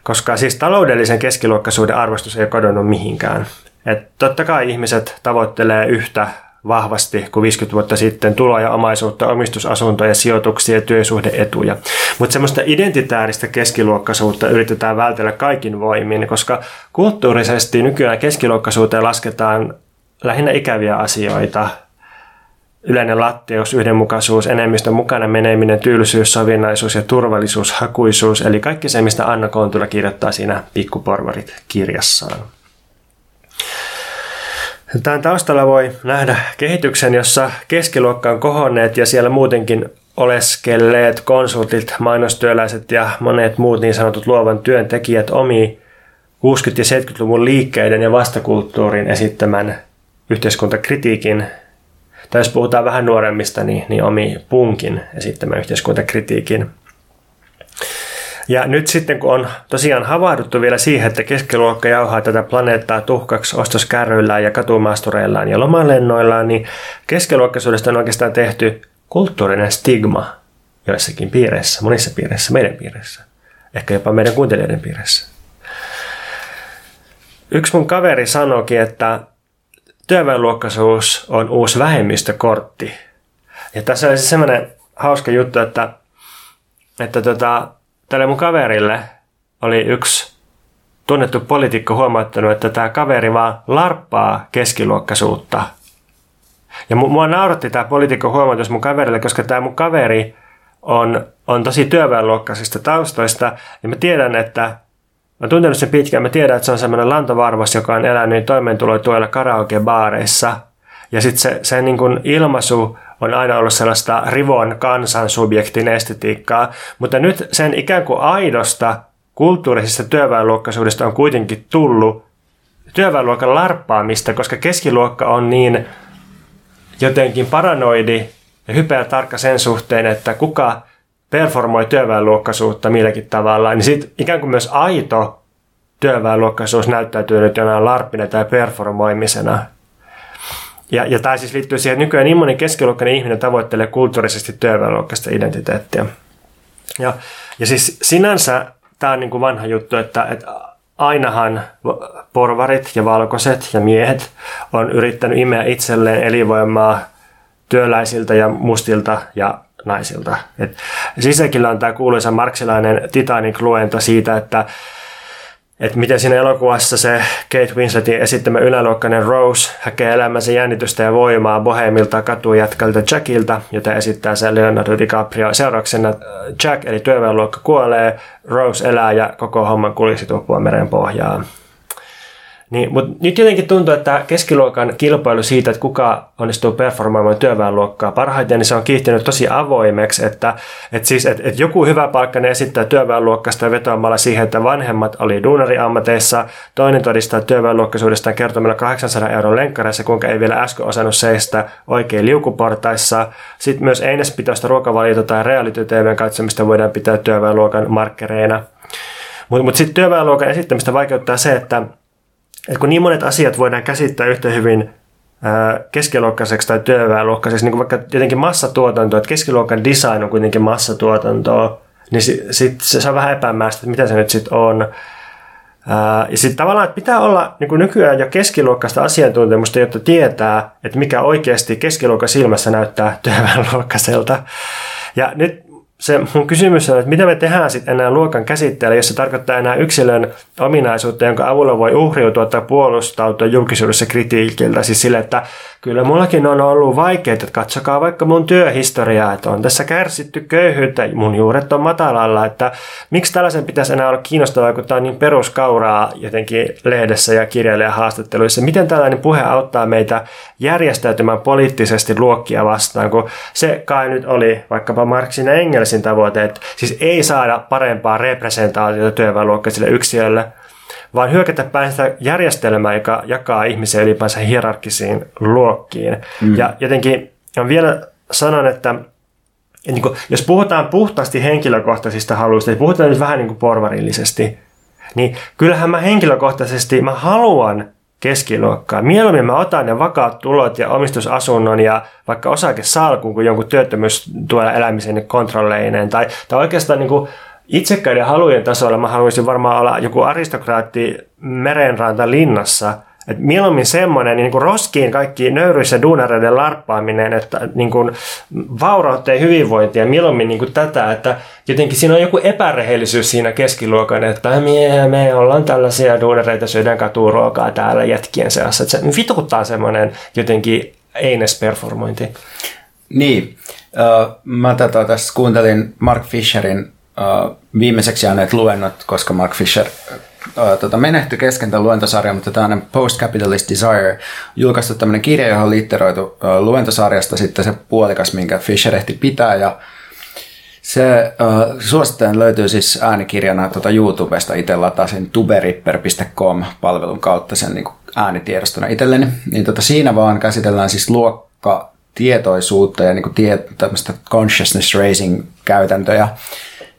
koska siis taloudellisen keskiluokkaisuuden arvostus ei kadonnut mihinkään. Et totta kai ihmiset tavoittelee yhtä vahvasti kuin 50 vuotta sitten tuloja, omaisuutta, omistusasuntoja, sijoituksia ja työsuhdeetuja. Mutta semmoista identitääristä keskiluokkaisuutta yritetään vältellä kaikin voimin, koska kulttuurisesti nykyään keskiluokkaisuuteen lasketaan lähinnä ikäviä asioita, yleinen lattius, yhdenmukaisuus, enemmistön mukana meneminen, tylsyys, sovinnaisuus ja turvallisuus, hakuisuus, eli kaikki se, mistä Anna Kontula kirjoittaa siinä Pikkuporvarit kirjassaan. Tämän taustalla voi nähdä kehityksen, jossa keskiluokka on kohonneet ja siellä muutenkin oleskelleet konsultit, mainostyöläiset ja monet muut niin sanotut luovan työntekijät omi 60- ja 70-luvun liikkeiden ja vastakulttuurin esittämän yhteiskuntakritiikin, tai jos puhutaan vähän nuoremmista, niin, niin omi punkin esittämän yhteiskuntakritiikin – ja nyt sitten kun on tosiaan havahduttu vielä siihen, että keskiluokka jauhaa tätä planeettaa tuhkaksi ostoskärryillään ja katumaastureillaan ja lomalennoillaan, niin keskiluokkaisuudesta on oikeastaan tehty kulttuurinen stigma joissakin piireissä, monissa piireissä, meidän piireissä, ehkä jopa meidän kuuntelijoiden piireissä. Yksi mun kaveri sanoikin, että työväenluokkaisuus on uusi vähemmistökortti. Ja tässä oli se semmoinen hauska juttu, että, että tota, tälle mun kaverille oli yksi tunnettu poliitikko huomauttanut, että tämä kaveri vaan larppaa keskiluokkaisuutta. Ja mua nauratti tämä poliitikko huomautus mun kaverille, koska tämä mun kaveri on, on tosi työväenluokkaisista taustoista. Ja mä tiedän, että Mä tuntenut sen pitkään. Mä tiedän, että se on semmoinen lantovarvas, joka on elänyt toimeentulotuella karaoke-baareissa. Ja sitten se, se niin kuin ilmaisu on aina ollut sellaista rivon kansan subjektin estetiikkaa, mutta nyt sen ikään kuin aidosta kulttuurisesta työväenluokkaisuudesta on kuitenkin tullut työväenluokan larppaamista, koska keskiluokka on niin jotenkin paranoidi ja hypeä tarkka sen suhteen, että kuka performoi työväenluokkaisuutta milläkin tavalla, niin sitten ikään kuin myös aito työväenluokkaisuus näyttäytyy nyt jonain larppina tai performoimisena. Ja, ja tämä siis liittyy siihen, että nykyään niin moni keskiluokkainen ihminen tavoittelee kulttuurisesti työväenluokkaista identiteettiä. Ja, ja siis sinänsä tämä on niin kuin vanha juttu, että, että ainahan porvarit ja valkoiset ja miehet on yrittänyt imeä itselleen elinvoimaa työläisiltä ja mustilta ja naisilta. Et Sisäkillä on tämä kuuluisa marksilainen Titanic-luento siitä, että että miten siinä elokuvassa se Kate Winsletin esittämä yläluokkainen Rose hakee elämänsä jännitystä ja voimaa bohemilta katujätkältä Jackilta, jota esittää se Leonardo DiCaprio. Seurauksena Jack eli työväenluokka kuolee, Rose elää ja koko homman kulisi tuppua meren pohjaan. Niin, mutta nyt jotenkin tuntuu, että keskiluokan kilpailu siitä, että kuka onnistuu performoimaan työväenluokkaa parhaiten, niin se on kiihtynyt tosi avoimeksi, että, että, siis, että, että joku hyvä palkkainen esittää työväenluokkasta vetoamalla siihen, että vanhemmat oli duunariammateissa, toinen todistaa työväenluokkaisuudestaan kertomalla 800 euron lenkkareissa, kuinka ei vielä äsken osannut seistä oikein liukuportaissa. Sitten myös einespitoista ruokavaliota tai reality katsomista voidaan pitää työväenluokan markkereina. Mutta mut sitten työväenluokan esittämistä vaikeuttaa se, että että kun niin monet asiat voidaan käsittää yhtä hyvin keskiluokkaiseksi tai työväenluokkaiseksi, niin kuin vaikka jotenkin massatuotanto, että keskiluokan design on kuitenkin massatuotantoa, niin sit, sit se on vähän epämääräistä, että mitä se nyt sitten on. Ja sitten tavallaan että pitää olla niin kuin nykyään jo keskiluokkaista asiantuntemusta, jotta tietää, että mikä oikeasti keskiluokan silmässä näyttää työväenluokkaiselta. Ja nyt se mun kysymys on, että mitä me tehdään sitten enää luokan käsitteellä, jos se tarkoittaa enää yksilön ominaisuutta, jonka avulla voi uhriutua tai puolustautua julkisuudessa kritiikiltä. Siis sille, että kyllä mullakin on ollut vaikeaa, että katsokaa vaikka mun työhistoriaa, että on tässä kärsitty köyhyyttä, mun juuret on matalalla, että miksi tällaisen pitäisi enää olla kiinnostavaa, kun tämä on niin peruskauraa jotenkin lehdessä ja kirjailijahaastatteluissa. Miten tällainen puhe auttaa meitä järjestäytymään poliittisesti luokkia vastaan, kun se kai nyt oli vaikkapa Marxin ja Engelsin tavoite, että siis ei saada parempaa representaatiota työväenluokkaisille yksilöille, vaan hyökätä päin sitä järjestelmää, joka jakaa ihmisiä ylipäänsä hierarkisiin luokkiin. Mm. Ja jotenkin on vielä sanon, että niin kuin, jos puhutaan puhtaasti henkilökohtaisista haluista, niin puhutaan nyt vähän niin kuin porvarillisesti, niin kyllähän mä henkilökohtaisesti, mä haluan keskiluokkaa. Mieluummin mä otan ne vakaat tulot ja omistusasunnon ja vaikka osakesalkun kuin jonkun työttömyystuella elämisen kontrolleineen. Tai, tai oikeastaan niin kuin itsekkäiden halujen tasolla mä haluaisin varmaan olla joku aristokraatti merenranta linnassa – et mieluummin semmoinen niin kuin roskiin kaikki nöyryissä duunareiden larppaaminen, että niin kuin vaurautta ja hyvinvointia, mieluummin niin kuin tätä, että jotenkin siinä on joku epärehellisyys siinä keskiluokan, että me, me ollaan tällaisia duunareita, syödään katuruokaa täällä jätkien seassa. Että se vituttaa semmoinen jotenkin einesperformointi. Niin, mä tätä tässä kuuntelin Mark Fisherin viimeiseksi jääneet luennot, koska Mark Fisher uh, tota, menehtyi kesken tämän luentosarjan, mutta tämä on Post-Capitalist Desire, julkaistu tämmöinen kirja, johon on liitteroitu uh, luentosarjasta sitten se puolikas, minkä Fisher ehti pitää, ja se uh, suosittelen löytyy siis äänikirjana tuota YouTubesta. Itse latasin tuberipper.com-palvelun kautta sen niin äänitiedostona itselleni. Niin tota, siinä vaan käsitellään siis luokka tietoisuutta ja niin kuin tie, tämmöistä consciousness raising käytäntöjä.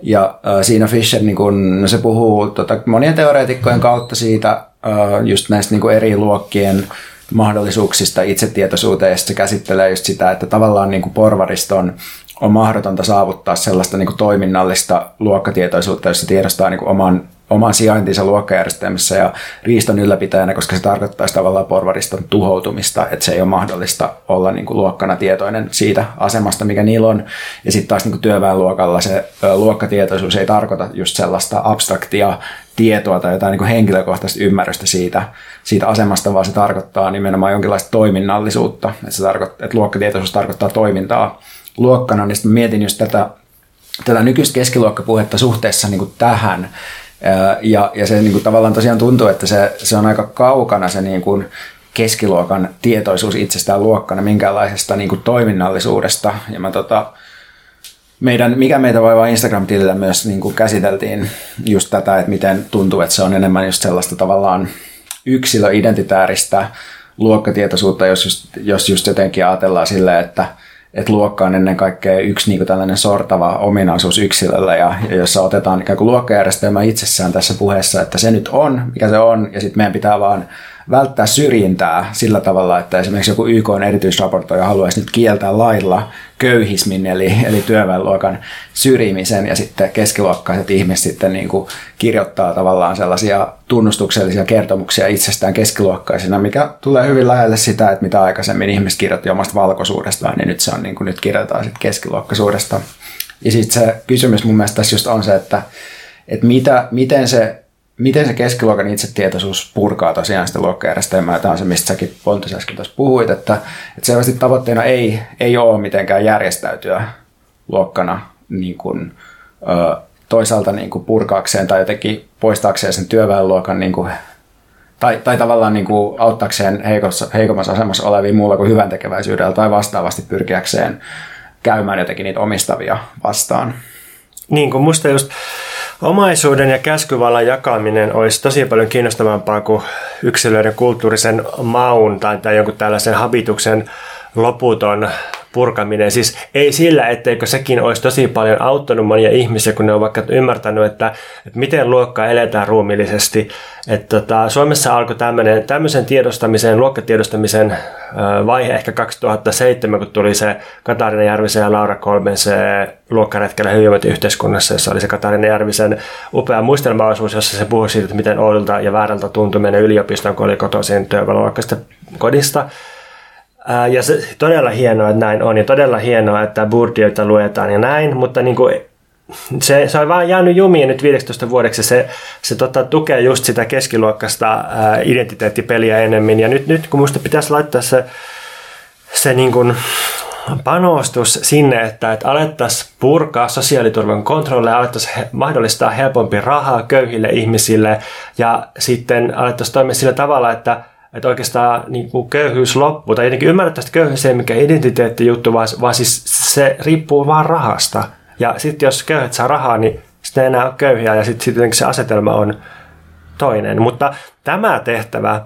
Ja äh, siinä Fisher niin kun, no se puhuu tota, monien teoreetikkojen kautta siitä äh, just näistä niin eri luokkien mahdollisuuksista itsetietoisuuteen ja se käsittelee just sitä, että tavallaan niin porvariston on mahdotonta saavuttaa sellaista niin toiminnallista luokkatietoisuutta, jossa tiedostaa niin oman oman sijaintinsa luokkajärjestelmässä ja riiston ylläpitäjänä, koska se tarkoittaisi tavallaan porvariston tuhoutumista, että se ei ole mahdollista olla niin kuin luokkana tietoinen siitä asemasta, mikä niillä on. Ja sitten taas niin kuin työväenluokalla se luokkatietoisuus ei tarkoita just sellaista abstraktia tietoa tai jotain niin kuin henkilökohtaista ymmärrystä siitä, siitä asemasta, vaan se tarkoittaa nimenomaan jonkinlaista toiminnallisuutta. Että, se tarkoittaa, että luokkatietoisuus tarkoittaa toimintaa luokkana, niin sitten mietin just tätä, tätä nykyistä keskiluokkapuhetta suhteessa niin kuin tähän, ja, ja se niin kuin, tavallaan tosiaan tuntuu, että se, se on aika kaukana se niin kuin, keskiluokan tietoisuus itsestään luokkana minkäänlaisesta niin kuin, toiminnallisuudesta. Ja mä tota, meidän, mikä meitä vaivaa Instagram-tilillä myös niin kuin käsiteltiin just tätä, että miten tuntuu, että se on enemmän just sellaista tavallaan yksilöidentitääristä luokkatietoisuutta, jos just, jos just jotenkin ajatellaan silleen, että – että luokka on ennen kaikkea yksi niin kuin tällainen sortava ominaisuus yksilöllä ja, ja jossa otetaan ikään kuin luokkajärjestelmä itsessään tässä puheessa, että se nyt on, mikä se on ja sitten meidän pitää vaan välttää syrjintää sillä tavalla, että esimerkiksi joku YK on erityisraportoija haluaisi nyt kieltää lailla köyhismin, eli, eli työväenluokan syrjimisen, ja sitten keskiluokkaiset ihmiset sitten niin kuin kirjoittaa tavallaan sellaisia tunnustuksellisia kertomuksia itsestään keskiluokkaisina, mikä tulee hyvin lähelle sitä, että mitä aikaisemmin ihmiset kirjoitti omasta valkoisuudestaan, niin nyt se on niin kuin nyt kirjoitetaan sitten keskiluokkaisuudesta. Ja sitten se kysymys mun mielestä tässä just on se, että, että mitä, miten se miten se keskiluokan itsetietoisuus purkaa tosiaan sitä luokkajärjestelmää. Tämä on se, mistä säkin Pontus äsken tuossa puhuit, että, että selvästi tavoitteena ei, ei ole mitenkään järjestäytyä luokkana niin kuin, ö, toisaalta niin kuin purkaakseen tai jotenkin poistaakseen sen työväenluokan niin kuin, tai, tai tavallaan niin kuin auttaakseen heikossa, heikommassa asemassa olevia muulla kuin hyvän tekeväisyydellä tai vastaavasti pyrkiäkseen käymään jotenkin niitä omistavia vastaan. Niin kuin musta just Omaisuuden ja käskyvallan jakaminen olisi tosi paljon kiinnostavampaa kuin yksilöiden kulttuurisen maun tai, tai jonkun tällaisen habituksen loputon purkaminen. Siis ei sillä, etteikö sekin olisi tosi paljon auttanut monia ihmisiä, kun ne on vaikka ymmärtänyt, että, että miten luokka eletään ruumillisesti. Että tota, Suomessa alkoi tämmöinen, tämmöisen tiedostamisen, luokkatiedostamisen vaihe ehkä 2007, kun tuli se Katarina Järvisen ja Laura Kolmen se luokkaretkellä hyvinvointiyhteiskunnassa, jossa oli se Katarina Järvisen upea muistelmaosuus, jossa se puhui siitä, että miten oudolta ja väärältä tuntui mennä yliopistoon, kun oli kotoisin työväliluokkaista kodista. Ja se todella hienoa, että näin on, ja todella hienoa, että Bourdieuta luetaan ja näin, mutta niin kuin se, se on vaan jäänyt jumiin nyt 15 vuodeksi. Se, se tota, tukee just sitä keskiluokkaista ää, identiteettipeliä enemmän. Ja nyt, nyt kun musta pitäisi laittaa se, se niin kuin panostus sinne, että, että alettaisiin purkaa sosiaaliturvan kontrolleja, alettaisiin mahdollistaa helpompi rahaa köyhille ihmisille ja sitten alettaisiin toimia sillä tavalla, että että oikeastaan niin kuin köyhyys loppuu, tai jotenkin ymmärrettäisiin, että köyhyys ei mikään identiteettijuttu, vaan, vaan siis se riippuu vaan rahasta. Ja sitten jos köyhät saa rahaa, niin sitten ei enää ole köyhiä, ja sitten sit se asetelma on toinen. Mutta tämä tehtävä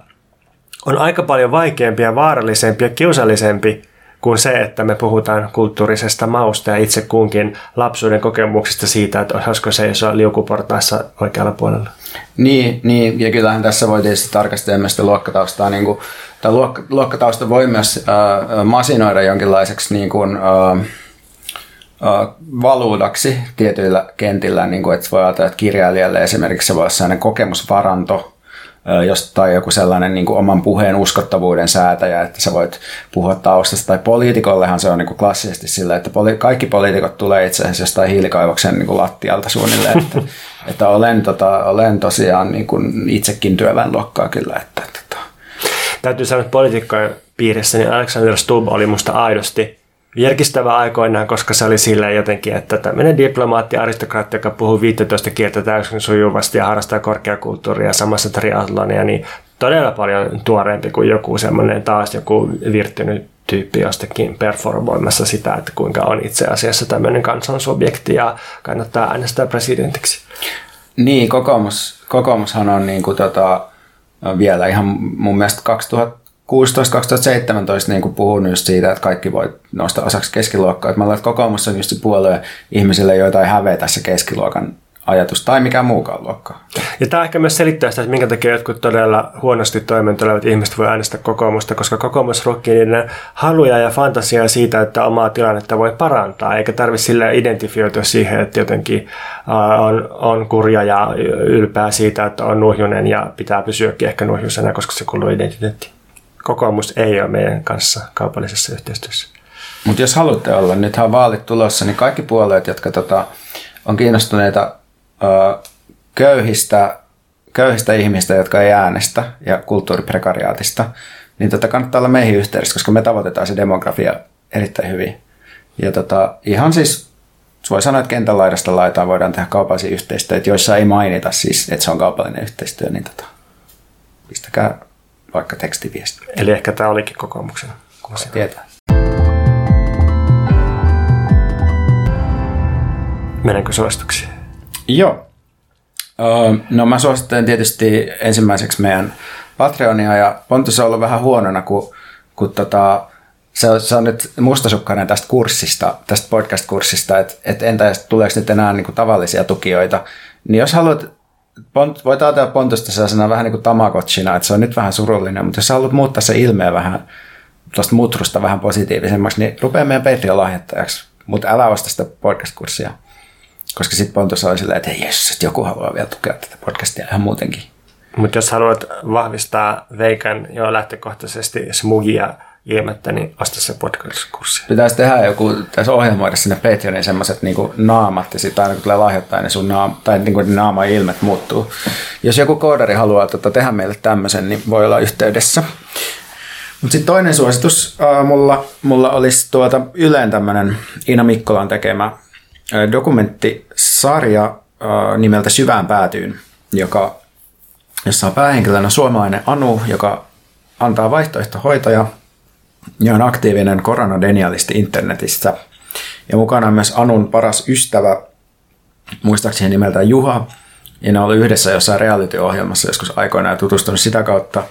on aika paljon vaikeampi ja vaarallisempi ja kiusallisempi kuin se, että me puhutaan kulttuurisesta mausta ja itse kunkin lapsuuden kokemuksista siitä, että osaisiko seisoa liukuportaissa oikealla puolella. Niin, niin, ja kyllähän tässä voi tietysti tarkastella myös luokkataustaa, niin kuin, tai luokka, luokkatausta voi myös äh, masinoida jonkinlaiseksi niin kuin, äh, äh, valuudaksi tietyillä kentillä, niin kuin, että voi ajatella, että kirjailijalle esimerkiksi se voi olla sellainen kokemusvaranto, tai joku sellainen niin kuin oman puheen uskottavuuden säätäjä, että sä voit puhua taustasta. Tai poliitikollehan se on niin kuin klassisesti sillä, että poli- kaikki poliitikot tulee itse asiassa jostain hiilikaivoksen niin kuin lattialta suunnilleen. Että, että olen, tota, olen tosiaan niin kuin itsekin työväenluokkaa kyllä. Että, että, tota. Täytyy sanoa, että poliitikkojen piirissä niin Alexander Stubb oli musta aidosti virkistävä aikoinaan, koska se oli silleen jotenkin, että tämmöinen diplomaatti, aristokraatti, joka puhuu 15 kieltä täysin sujuvasti ja harrastaa korkeakulttuuria samassa triathlonia, niin todella paljon tuoreempi kuin joku semmoinen taas joku virtynyt tyyppi jostakin performoimassa sitä, että kuinka on itse asiassa tämmöinen kansansubjekti ja kannattaa äänestää presidentiksi. Niin, kokoomus, kokoomushan on niin kuin tota, vielä ihan mun mielestä 2000 2016-2017 niin puhunut just siitä, että kaikki voi nostaa osaksi keskiluokkaa. Että mä luulen, että kokoomus on just se puolue ihmisille, joita ei hävetä se keskiluokan ajatus tai mikä muukaan luokka. Ja tämä ehkä myös selittää sitä, että minkä takia jotkut todella huonosti toimeentulevat ihmiset voi äänestää kokoomusta, koska kokoomus ruokkii niiden haluja ja fantasiaa siitä, että omaa tilannetta voi parantaa, eikä tarvitse sille identifioitua siihen, että jotenkin on, on kurja ja ylpeä siitä, että on nuhjunen ja pitää pysyäkin ehkä nuhjusena, koska se kuuluu identiteettiin kokoomus ei ole meidän kanssa kaupallisessa yhteistyössä. Mutta jos haluatte olla, nythän on vaalit tulossa, niin kaikki puolueet, jotka tota, on kiinnostuneita köyhistä, köyhistä ihmistä, jotka ei äänestä ja kulttuuriprekariaatista, niin tota, kannattaa olla meihin yhteydessä, koska me tavoitetaan se demografia erittäin hyvin. Ja tota, ihan siis voi sanoa, että kentän laidasta laitaan voidaan tehdä kaupallisia yhteistyötä, joissa ei mainita siis, että se on kaupallinen yhteistyö, niin tota, pistäkää vaikka tekstiviesti. Eli ehkä tämä olikin kokoomuksen Se tietää. Mennäänkö suosituksiin? Joo. No mä suosittelen tietysti ensimmäiseksi meidän Patreonia ja Pontus on ollut vähän huonona, kun, kun tota, se, on, se on nyt mustasukkainen tästä kurssista, tästä podcast-kurssista, että et entä tuleeko nyt enää niin kuin tavallisia tukijoita. Niin jos haluat Pont, voit ajatella Pontusta sellaisena vähän niin kuin Tamagotchina, että se on nyt vähän surullinen, mutta jos haluat muuttaa se ilmeen vähän tuosta mutrusta vähän positiivisemmaksi, niin rupea meidän Patreon-lahjoittajaksi, mutta älä osta sitä podcast-kurssia. Koska sitten Pontus oli silleen, että jes, että joku haluaa vielä tukea tätä podcastia ihan muutenkin. Mutta jos haluat vahvistaa Veikan jo lähtökohtaisesti smugia ilmettä, niin osta se podcast-kurssi. Pitäisi tehdä joku, tässä ohjelmoida sinne Patreonin semmoiset niin naamat, ja sitten aina kun tulee lahjoittaa, niin sun naama, tai niin kuin naama ilmet muuttuu. Jos joku koodari haluaa tota, tehdä meille tämmöisen, niin voi olla yhteydessä. Mutta sitten toinen suositus äh, mulla, mulla olisi tuota Yleen tämmöinen Iina Mikkolan tekemä dokumenttisarja nimeltä Syvään päätyyn, joka, jossa on päähenkilönä suomalainen Anu, joka antaa vaihtoehtohoitoja ja on aktiivinen koronadenialisti internetissä. Ja mukana on myös Anun paras ystävä, muistaakseni nimeltä Juha, ja ne oli yhdessä jossain reality-ohjelmassa joskus aikoinaan ja tutustunut sitä kautta.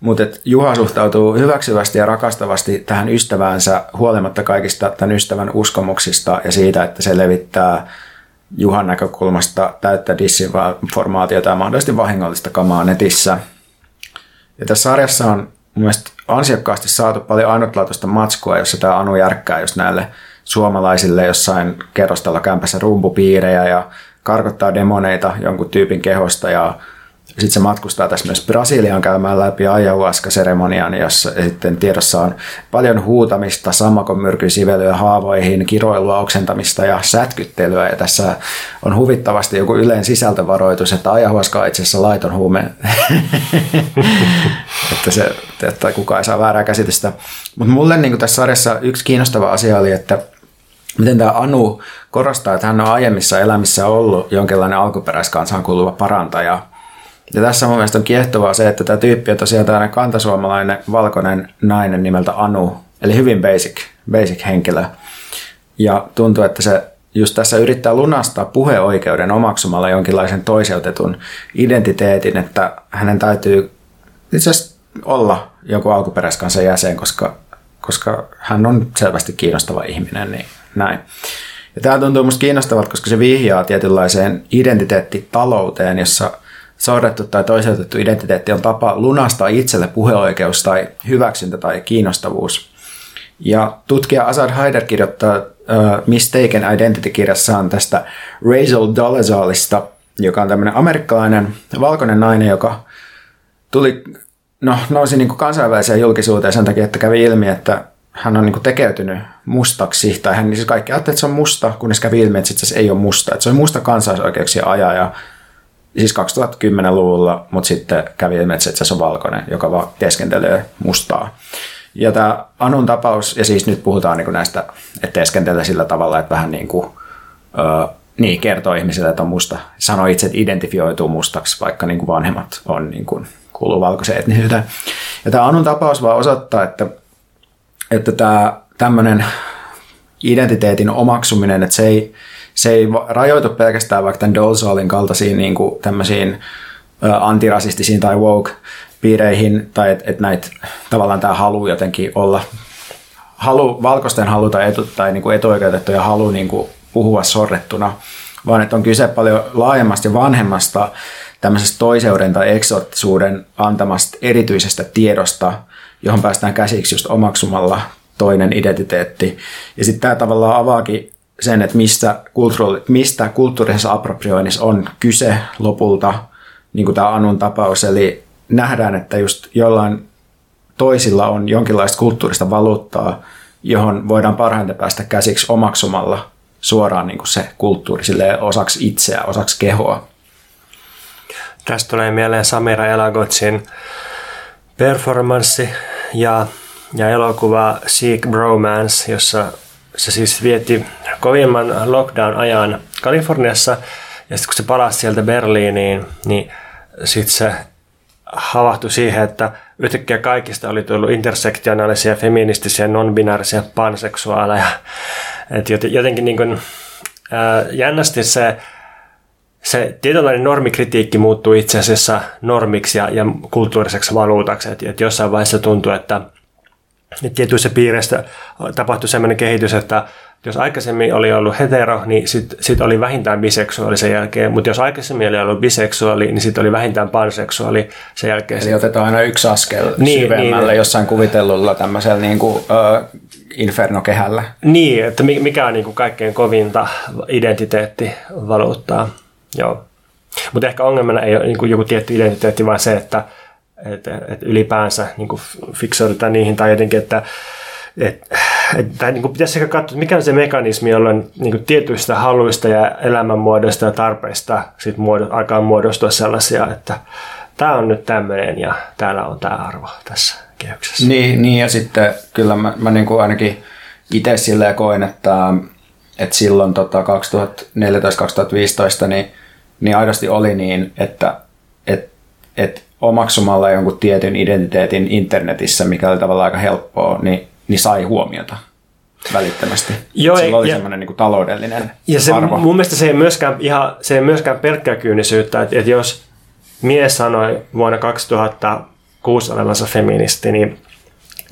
Mutta Juha suhtautuu hyväksyvästi ja rakastavasti tähän ystäväänsä huolimatta kaikista tämän ystävän uskomuksista ja siitä, että se levittää Juhan näkökulmasta täyttä disinformaatiota ja mahdollisesti vahingollista kamaa netissä. Ja tässä sarjassa on mun mielestä ansiokkaasti saatu paljon ainutlaatuista matskua, jossa tämä Anu järkkää just näille suomalaisille jossain kerrostalla kämpässä rumpupiirejä ja karkottaa demoneita jonkun tyypin kehosta ja sitten se matkustaa tässä myös Brasiliaan käymään läpi ayahuasca-seremonian, jossa sitten tiedossa on paljon huutamista, sammakon myrkysivelyä haavoihin, kiroilua, oksentamista ja sätkyttelyä. Ja tässä on huvittavasti joku yleen sisältövaroitus, että ayahuasca on itse asiassa laiton huume. että, se, että kukaan ei saa väärää käsitystä. Mutta mulle niin tässä sarjassa yksi kiinnostava asia oli, että miten tämä Anu korostaa, että hän on aiemmissa elämissä ollut jonkinlainen alkuperäiskansaan kuuluva parantaja – ja tässä mun mielestä on kiehtovaa se, että tämä tyyppi on tosiaan tämmöinen kantasuomalainen valkoinen nainen nimeltä Anu, eli hyvin basic, basic henkilö. Ja tuntuu, että se just tässä yrittää lunastaa puheoikeuden omaksumalla jonkinlaisen toiseutetun identiteetin, että hänen täytyy itse asiassa olla joku alkuperäiskansan jäsen, koska, koska hän on selvästi kiinnostava ihminen, niin näin. Ja tämä tuntuu musta kiinnostavalta, koska se vihjaa tietynlaiseen identiteettitalouteen, jossa – sorrettu tai toiseutettu identiteetti on tapa lunastaa itselle puheoikeus tai hyväksyntä tai kiinnostavuus. Ja tutkija Azad Haider kirjoittaa uh, Mistaken Identity-kirjassaan tästä Rachel Dolezalista, joka on tämmöinen amerikkalainen valkoinen nainen, joka tuli, no, nousi niin kuin kansainväliseen julkisuuteen sen takia, että kävi ilmi, että hän on niin tekeytynyt mustaksi, tai hän siis kaikki ajatteli, että se on musta, kunnes kävi ilmi, että se ei ole musta. Että se on musta kansalaisoikeuksien ajaja, siis 2010-luvulla, mutta sitten kävi ilmi, että se on valkoinen, joka vaan teeskentelee mustaa. Ja tämä Anun tapaus, ja siis nyt puhutaan niin näistä, että teeskentelee sillä tavalla, että vähän niin kuin, öö, niin, kertoo ihmisille, että on musta. Sanoo itse, että identifioituu mustaksi, vaikka niin kuin vanhemmat on niin kuin, kuuluu valkoiseen etnisyyteen. Ja tämä Anun tapaus vaan osoittaa, että, että tämä tämmöinen identiteetin omaksuminen, että se ei, se ei rajoitu pelkästään vaikka tämän Dolezalin kaltaisiin niin kuin tämmöisiin antirasistisiin tai woke piireihin, tai että et näitä tavallaan tämä halu jotenkin olla, halu, valkoisten halu tai, etu, tai niin kuin etuoikeutettuja halu niin kuin puhua sorrettuna, vaan että on kyse paljon laajemmasta ja vanhemmasta tämmöisestä toiseuden tai eksottisuuden antamasta erityisestä tiedosta, johon päästään käsiksi just omaksumalla toinen identiteetti. Ja sitten tämä tavallaan avaakin sen, että mistä, kulttuuri, mistä kulttuurisessa approprioinnissa on kyse lopulta, niin kuin tämä Anun tapaus, eli nähdään, että just jollain toisilla on jonkinlaista kulttuurista valuuttaa, johon voidaan parhaiten päästä käsiksi omaksumalla suoraan niin kuin se kulttuuri osaksi itseä, osaksi kehoa. Tästä tulee mieleen Samira Elagotsin performanssi ja, ja elokuva Seek Bromance, jossa se siis vietti kovimman lockdown-ajan Kaliforniassa, ja sitten kun se palasi sieltä Berliiniin, niin sitten se havahtui siihen, että yhtäkkiä kaikista oli tullut intersektionaalisia, feministisiä, non-binäärisiä panseksuaaleja. Et jotenkin niin kuin, ää, jännästi se, se tietynlainen normikritiikki muuttuu itse asiassa normiksi ja, ja kulttuuriseksi valuutaksi. Et, et jossain vaiheessa tuntuu, että niin tietyissä piireissä tapahtui sellainen kehitys, että jos aikaisemmin oli ollut hetero, niin sitten sit oli vähintään biseksuaali sen jälkeen, mutta jos aikaisemmin oli ollut biseksuaali, niin sitten oli vähintään panseksuaali sen jälkeen. Eli otetaan aina yksi askel niin, syvemmälle niin, jossain kuvitellulla tämmöisellä niin kuin, uh, infernokehällä. Niin, että mikä on niin kuin kaikkein kovinta identiteettivaluuttaa. Joo. Mutta ehkä ongelmana ei ole niin kuin joku tietty identiteetti, vaan se, että että et ylipäänsä niin fiksoidutaan niihin tai jotenkin, että et, et, niin pitäisi ehkä katsoa, mikä on se mekanismi, jolloin niin kuin tietyistä haluista ja elämänmuodoista ja tarpeista sit muodot, alkaa muodostua sellaisia, että tämä on nyt tämmöinen ja täällä on tämä arvo tässä kehyksessä. Niin, niin ja sitten kyllä mä, mä niin kuin ainakin itse silleen koen, että, että silloin tota 2014-2015 niin, niin aidosti oli niin, että, että, että omaksumalla jonkun tietyn identiteetin internetissä, mikä oli tavallaan aika helppoa, niin, niin sai huomiota välittömästi. Joo, Sillä oli ja, semmoinen niin taloudellinen Ja se, arvo. mun mielestä se ei myöskään, ihan, se ei myöskään pelkkää kyynisyyttä, että, että jos mies sanoi vuonna 2013 kuusi olevansa feministi, niin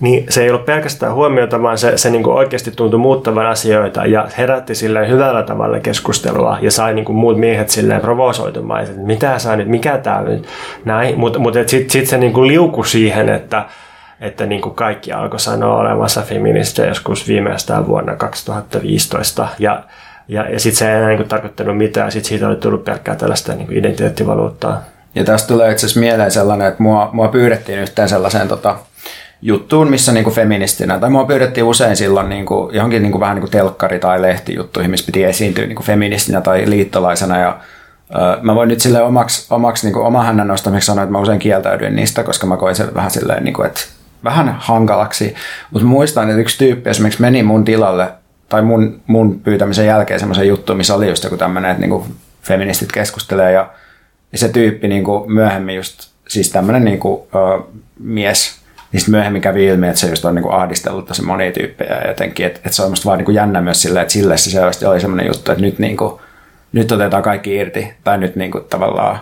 niin se ei ollut pelkästään huomiota, vaan se, se niin kuin oikeasti tuntui muuttavan asioita ja herätti silleen hyvällä tavalla keskustelua ja sai niin kuin muut miehet silleen provosoitumaan, että mitä sä nyt, mikä tämä nyt, näin. Mutta mut, sitten sit se niin kuin liuku siihen, että, että niin kuin kaikki alkoi sanoa olevansa feministejä joskus viimeistään vuonna 2015 ja ja, ja sitten se ei enää niin kuin tarkoittanut mitään, sitten siitä oli tullut pelkkää tällaista niin kuin identiteettivaluuttaa. Ja tästä tulee itse asiassa mieleen sellainen, että mua, mua pyydettiin yhteen sellaiseen tota, juttuun, missä niin kuin feministinä, tai mua pyydettiin usein silloin niin kuin, johonkin niin kuin vähän niin kuin telkkari- tai lehtijuttuihin, missä piti esiintyä niin kuin feministinä tai liittolaisena, ja ö, mä voin nyt sille omaksi, omaksi niin oma hännän nostamiseksi sanoa, että mä usein kieltäydyin niistä, koska mä koin sen vähän silleen, niin kuin, että vähän hankalaksi, mutta muistan, että yksi tyyppi esimerkiksi meni mun tilalle, tai mun, mun pyytämisen jälkeen semmoisen juttu, missä oli just joku tämmöinen, että niin kuin feministit keskustelee, ja, ja se tyyppi niin kuin myöhemmin just, siis tämmöinen niin kuin, mies, niin sitten myöhemmin kävi ilmi, että se just on niin kuin ahdistellut tosi monia tyyppejä jotenkin, että, että se on musta vaan niin kuin jännä myös silleen, että sille se selvästi oli semmoinen juttu, että nyt, niin kuin, nyt otetaan kaikki irti, tai nyt niin kuin tavallaan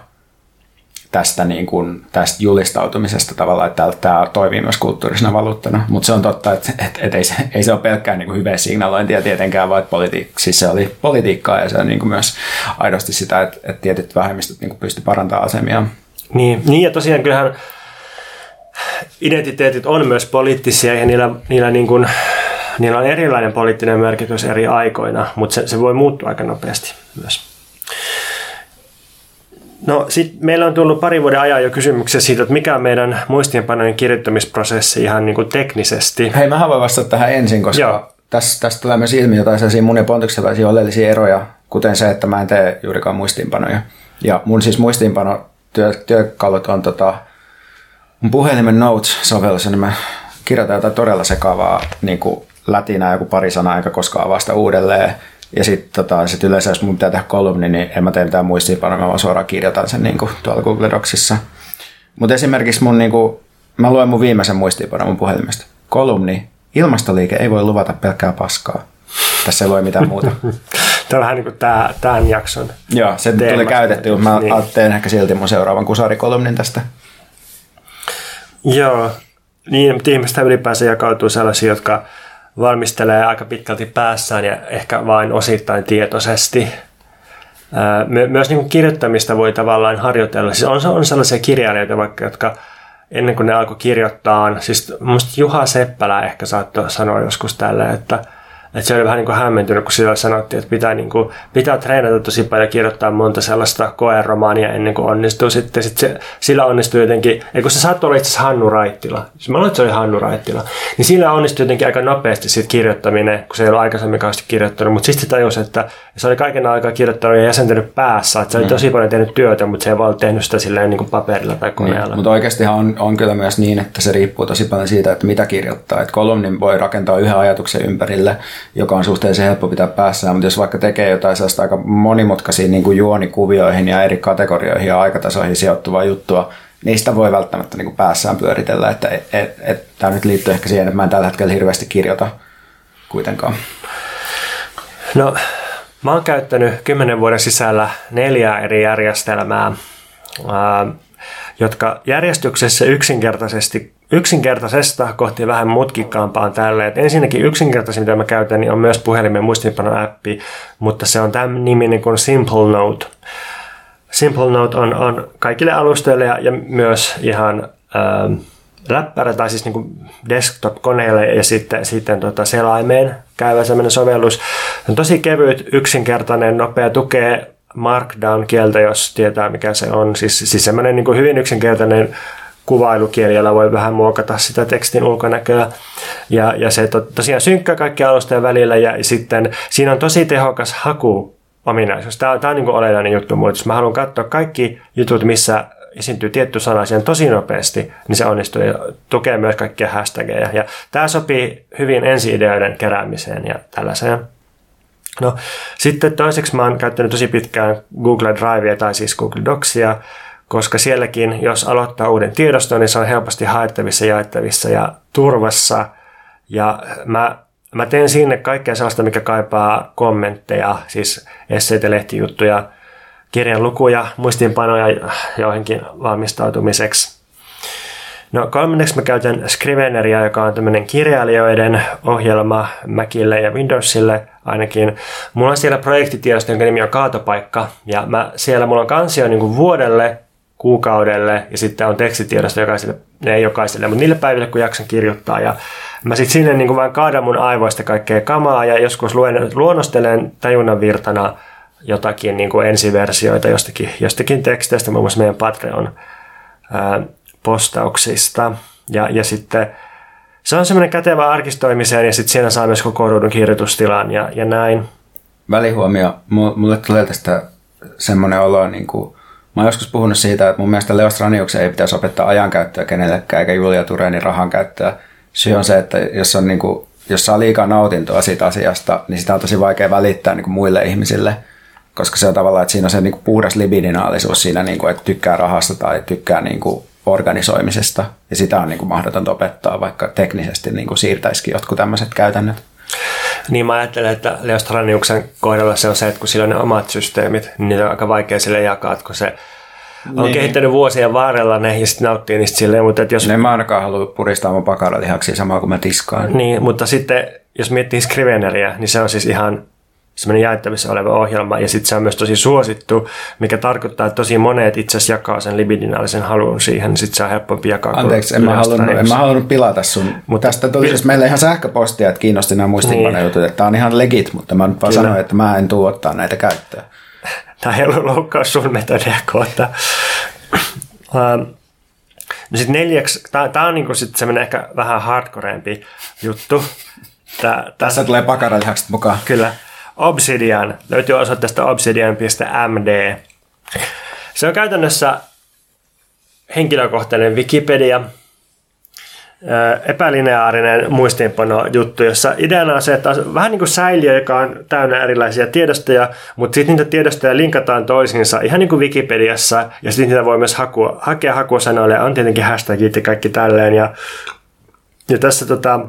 tästä, niin kuin, tästä julistautumisesta tavallaan, että tämä toimii myös kulttuurisena valuuttana. Mutta se on totta, että, että, että ei, se, ei se ole pelkkää niin kuin hyvää signalointia tietenkään, vaan politi- siis se oli politiikkaa ja se on niin kuin myös aidosti sitä, että, että tietyt vähemmistöt niin pysty parantamaan asemiaan. Niin, niin ja tosiaan kyllähän identiteetit on myös poliittisia ja niillä, niillä, niin kuin, niillä on erilainen poliittinen merkitys eri aikoina, mutta se, se voi muuttua aika nopeasti myös. No sit meillä on tullut pari vuoden ajan jo kysymyksiä siitä, että mikä on meidän muistiinpanojen kirjoittamisprosessi ihan niin kuin teknisesti. Hei, mä voin vastata tähän ensin, koska Joo. tässä, tässä tulee myös ilmi jotain sellaisia mun ja Pontuksen oleellisia eroja, kuten se, että mä en tee juurikaan muistiinpanoja. Ja mun siis muistiinpano työ, työkalut on tota, mun puhelimen Notes-sovellus, niin mä kirjoitan jotain todella sekavaa niin kuin lätinää joku pari sanaa, eikä koskaan vasta uudelleen. Ja sitten tota, sit yleensä, jos mun pitää tehdä kolumni, niin en mä tee mitään muistiinpanoja, mä vaan suoraan kirjoitan sen niin kuin tuolla Google Docsissa. Mutta esimerkiksi mun, niin kuin, mä luen mun viimeisen muistiinpanon mun puhelimesta. Kolumni, ilmastoliike ei voi luvata pelkkää paskaa. Tässä ei voi mitään muuta. Tämä on vähän niin kuin tämä, tämän jakson Joo, se tuli käytetty, mutta mä niin. teen ehkä silti mun seuraavan kusarikolumnin tästä. Joo, niin, mutta ihmistä ylipäänsä jakautuu sellaisia, jotka valmistelee aika pitkälti päässään ja ehkä vain osittain tietoisesti. My- myös niin kuin kirjoittamista voi tavallaan harjoitella. Siis on, on sellaisia kirjailijoita vaikka, jotka ennen kuin ne alkoi kirjoittaa, siis musta Juha Seppälä ehkä saattoi sanoa joskus tällä, että – että se oli vähän niin kuin hämmentynyt, kun sillä sanottiin, että pitää, niin kuin, pitää treenata tosi paljon kirjoittaa monta sellaista koeromaania ennen kuin onnistuu. Sitten sit se, sillä onnistui jotenkin, ei kun se saattoi olla itse asiassa Hannu Raittila. Siis mä luulen, että se oli Hannu Raittila. Niin sillä onnistui jotenkin aika nopeasti sit kirjoittaminen, kun se ei ollut aikaisemmin kauheasti kirjoittanut. Mutta sitten tajusi, että se oli kaiken aikaa kirjoittanut ja jäsentynyt päässä. Että se oli mm. tosi paljon tehnyt työtä, mutta se ei vaan tehnyt sitä silleen niin kuin paperilla tai koneella. Niin, mutta oikeasti on, on kyllä myös niin, että se riippuu tosi paljon siitä, että mitä kirjoittaa. Että kolumnin voi rakentaa yhden ajatuksen ympärille joka on suhteellisen helppo pitää päässään, mutta jos vaikka tekee jotain sellaista aika monimutkaisiin niin kuin juonikuvioihin ja eri kategorioihin ja aikatasoihin sijoittuvaa juttua, niistä voi välttämättä niin kuin päässään pyöritellä, että et, et, et, tämä nyt liittyy ehkä siihen, että mä en tällä hetkellä hirveästi kirjoita kuitenkaan. No, mä oon käyttänyt kymmenen vuoden sisällä neljää eri järjestelmää, jotka järjestyksessä yksinkertaisesti yksinkertaisesta kohti vähän mutkikkaampaan tälle. Et ensinnäkin yksinkertaisin, mitä mä käytän, niin on myös puhelimen muistiinpano-appi, mutta se on tämän niminen kuin Simple Note. Simple Note on, on kaikille alustoille ja, ja myös ihan ää, läppärä tai siis niin desktop-koneelle ja sitten, sitten tota selaimeen käyvä sellainen sovellus. Se on tosi kevyt, yksinkertainen, nopea, tukee Markdown-kieltä, jos tietää mikä se on. Siis, siis semmoinen niin hyvin yksinkertainen kuvailukieli, jolla voi vähän muokata sitä tekstin ulkonäköä. Ja, ja se to, tosiaan synkkää kaikki alustojen välillä ja sitten siinä on tosi tehokas haku ominaisuus. Tämä, tämä on niin olennainen juttu mulle. Jos mä haluan katsoa kaikki jutut, missä esiintyy tietty sana siihen tosi nopeasti, niin se onnistuu ja tukee myös kaikkia hashtageja. Ja tämä sopii hyvin ensi-ideoiden keräämiseen ja tällaiseen. No, sitten toiseksi mä oon käyttänyt tosi pitkään Google Drivea tai siis Google Docsia, koska sielläkin, jos aloittaa uuden tiedoston, niin se on helposti haettavissa, jaettavissa ja turvassa. Ja mä, mä teen sinne kaikkea sellaista, mikä kaipaa kommentteja, siis esseitä, lehtijuttuja, kirjan lukuja, muistiinpanoja johonkin valmistautumiseksi. No kolmanneksi mä käytän Scriveneria, joka on tämmöinen kirjailijoiden ohjelma Macille ja Windowsille ainakin. Mulla on siellä projektitiedosto, jonka nimi on Kaatopaikka, ja mä, siellä mulla on kansio niin vuodelle, kuukaudelle, ja sitten on tekstitiedosto jokaiselle, ne ei jokaiselle, mutta niille päiville, kun jaksan kirjoittaa. Ja mä sitten sinne niin kuin vaan kaadan mun aivoista kaikkea kamaa, ja joskus luen, luonnostelen tajunnan virtana jotakin niin kuin ensiversioita jostakin, jostakin teksteistä, muun muassa meidän Patreon ää, postauksista. Ja, ja sitten se on semmoinen kätevä arkistoimiseen ja sitten siinä saa myös koko ruudun kirjoitustilan ja, ja näin. Välihuomio. Mulle tulee tästä semmoinen olo, niin kuin, mä oon joskus puhunut siitä, että mun mielestä Leo Straniuksen ei pitäisi opettaa ajankäyttöä kenellekään, eikä Julia Turenin rahan käyttöä. Syy on se, että jos, on niin kuin, jos saa liikaa nautintoa siitä asiasta, niin sitä on tosi vaikea välittää niin kuin muille ihmisille, koska se on tavallaan, että siinä on se niin kuin puhdas libidinaalisuus siinä, niin kuin, että tykkää rahasta tai tykkää niin kuin organisoimisesta. Ja sitä on niin kuin mahdotonta opettaa, vaikka teknisesti niin kuin siirtäisikin jotkut tämmöiset käytännöt. Niin mä ajattelen, että Leo Straniuksen kohdalla se on se, että kun sillä on ne omat systeemit, niin niitä on aika vaikea sille jakaa, että kun se on niin. kehittänyt vuosien varrella ne ja sitten nauttii niistä silleen, mutta jos... Ne mä ainakaan halua puristaa mun pakaralihaksia samaa kuin mä tiskaan. Niin, mutta sitten jos miettii Scriveneria, niin se on siis ihan semmoinen jaettavissa oleva ohjelma, ja sitten se on myös tosi suosittu, mikä tarkoittaa, että tosi monet itse asiassa jakaa sen libidinaalisen halun siihen, sitten se on helpompi jakaa. Anteeksi, en mä, halunnut, en mä halunnut pilata sun. Mutta tästä tuli siis meille ihan sähköpostia, että kiinnosti nämä muistiinpanojutut, niin. että tämä on ihan legit, mutta mä nyt vaan Kyllä. sanoin, että mä en tuu ottaa näitä käyttöön. Tämä ei ollut loukkaus sun metodia kohta. Ähm, no sitten neljäksi, tämä on niinku sitten semmoinen ehkä vähän hardcoreempi juttu. Tää, Tässä tulee pakaralihakset mukaan. Kyllä. Obsidian. Löytyy osoitteesta obsidian.md. Se on käytännössä henkilökohtainen Wikipedia, epälineaarinen muistiinpano juttu, jossa ideana on se, että on vähän niin kuin säiliö, joka on täynnä erilaisia tiedostoja, mutta sitten niitä tiedostoja linkataan toisiinsa ihan niin kuin Wikipediassa, ja sitten niitä voi myös hakua, hakea hakusanoille, on tietenkin hashtagit ja kaikki tälleen, ja, ja tässä tota,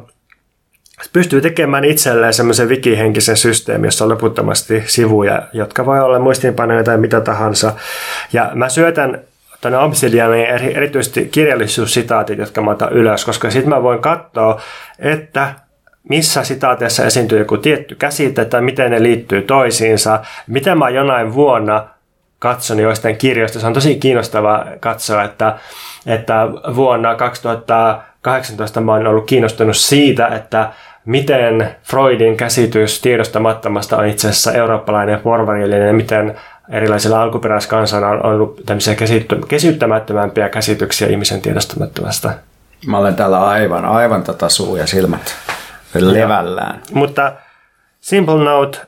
pystyy tekemään itselleen semmoisen wikihenkisen systeemin, jossa on loputtomasti sivuja, jotka voi olla muistiinpanoja tai mitä tahansa. Ja mä syötän tuonne Obsidianiin erityisesti kirjallisuussitaatit, jotka mä otan ylös, koska sitten mä voin katsoa, että missä sitaateissa esiintyy joku tietty käsite tai miten ne liittyy toisiinsa, miten mä jonain vuonna katson joistain kirjoista. Se on tosi kiinnostavaa katsoa, että, että vuonna 2018 mä oon ollut kiinnostunut siitä, että miten Freudin käsitys tiedostamattomasta on itse asiassa eurooppalainen ja porvarillinen ja miten erilaisilla alkuperäiskansana on ollut tämmöisiä käsittämättömämpiä käsityksiä ihmisen tiedostamattomasta. Mä olen täällä aivan, aivan tota suu ja silmät levällään. Mutta Simple Note,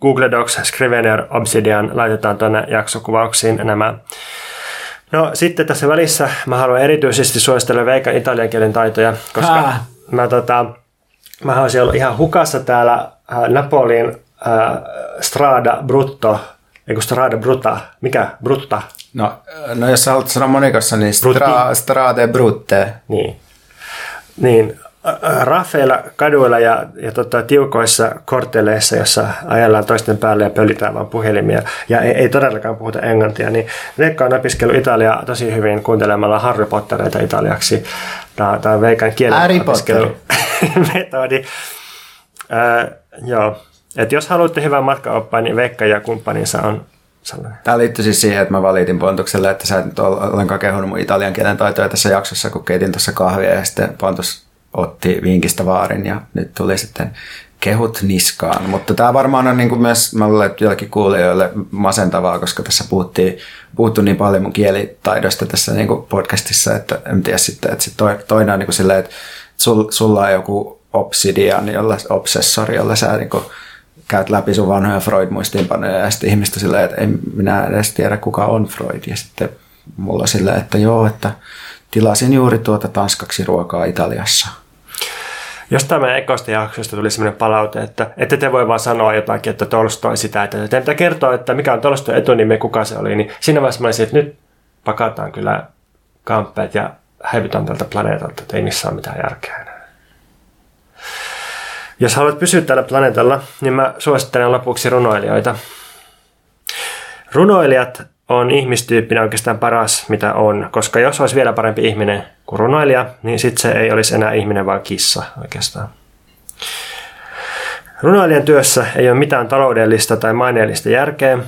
Google Docs, Scrivener, Obsidian, laitetaan tuonne jaksokuvauksiin nämä. No sitten tässä välissä mä haluan erityisesti suositella Veikan italian kielen taitoja, koska Hää? mä tota, mä olisin ollut ihan hukassa täällä äh, Napolin äh, Strada Brutto, eikö Strada Brutta, mikä Brutta? No, äh, no jos sä haluat sanoa monikossa, niin stra, Strade Brutte. Niin. Niin, Raffeilla kaduilla ja, ja tota, tiukoissa kortteleissa, jossa ajellaan toisten päälle ja pöllitään vaan puhelimia ja ei, ei todellakaan puhuta englantia, niin Veikka on opiskellut Italiaa tosi hyvin kuuntelemalla Harry Pottereita italiaksi. Tämä, tämä on Veikan kielen Harry opiskelu. metodi. Öö, joo. Et jos haluatte hyvän matkaoppaan, niin Veikka ja kumppaninsa on sellainen. Tämä liittyy siis siihen, että mä valitin Pontukselle, että sä et nyt ollenkaan kehunut mun italian kielen taitoja tässä jaksossa, kun keitin tuossa kahvia ja sitten Pontus otti vinkistä vaarin ja nyt tuli sitten kehut niskaan. Mutta tämä varmaan on niin kuin myös, mä luulen, että joillekin kuulijoille masentavaa, koska tässä puhuttiin, puhuttu niin paljon mun kielitaidosta tässä niin kuin podcastissa, että en tiedä sitten, että sit toinen on niin kuin silleen, että sul, sulla on joku obsidian, jolla, obsessori, jolla sä niin kuin, käyt läpi sun vanhoja Freud-muistiinpanoja ja sitten ihmistä silleen, että en minä edes tiedä kuka on Freud. Ja sitten mulla silleen, että joo, että tilasin juuri tuota tanskaksi ruokaa Italiassa. Jostain meidän ekosta jaksosta tuli sellainen palaute, että ette te voi vaan sanoa jotakin, että Tolstoi sitä, että te pitää kertoa, että mikä on Tolstoi etunimi, kuka se oli, niin siinä vaiheessa mä olisin, että nyt pakataan kyllä kamppeet ja häivytään tältä planeetalta, että ei missään mitään järkeä enää. Jos haluat pysyä tällä planeetalla, niin mä suosittelen lopuksi runoilijoita. Runoilijat on ihmistyyppinä oikeastaan paras, mitä on, koska jos olisi vielä parempi ihminen kuin runoilija, niin sitten se ei olisi enää ihminen, vaan kissa oikeastaan. Runoilijan työssä ei ole mitään taloudellista tai maineellista järkeä.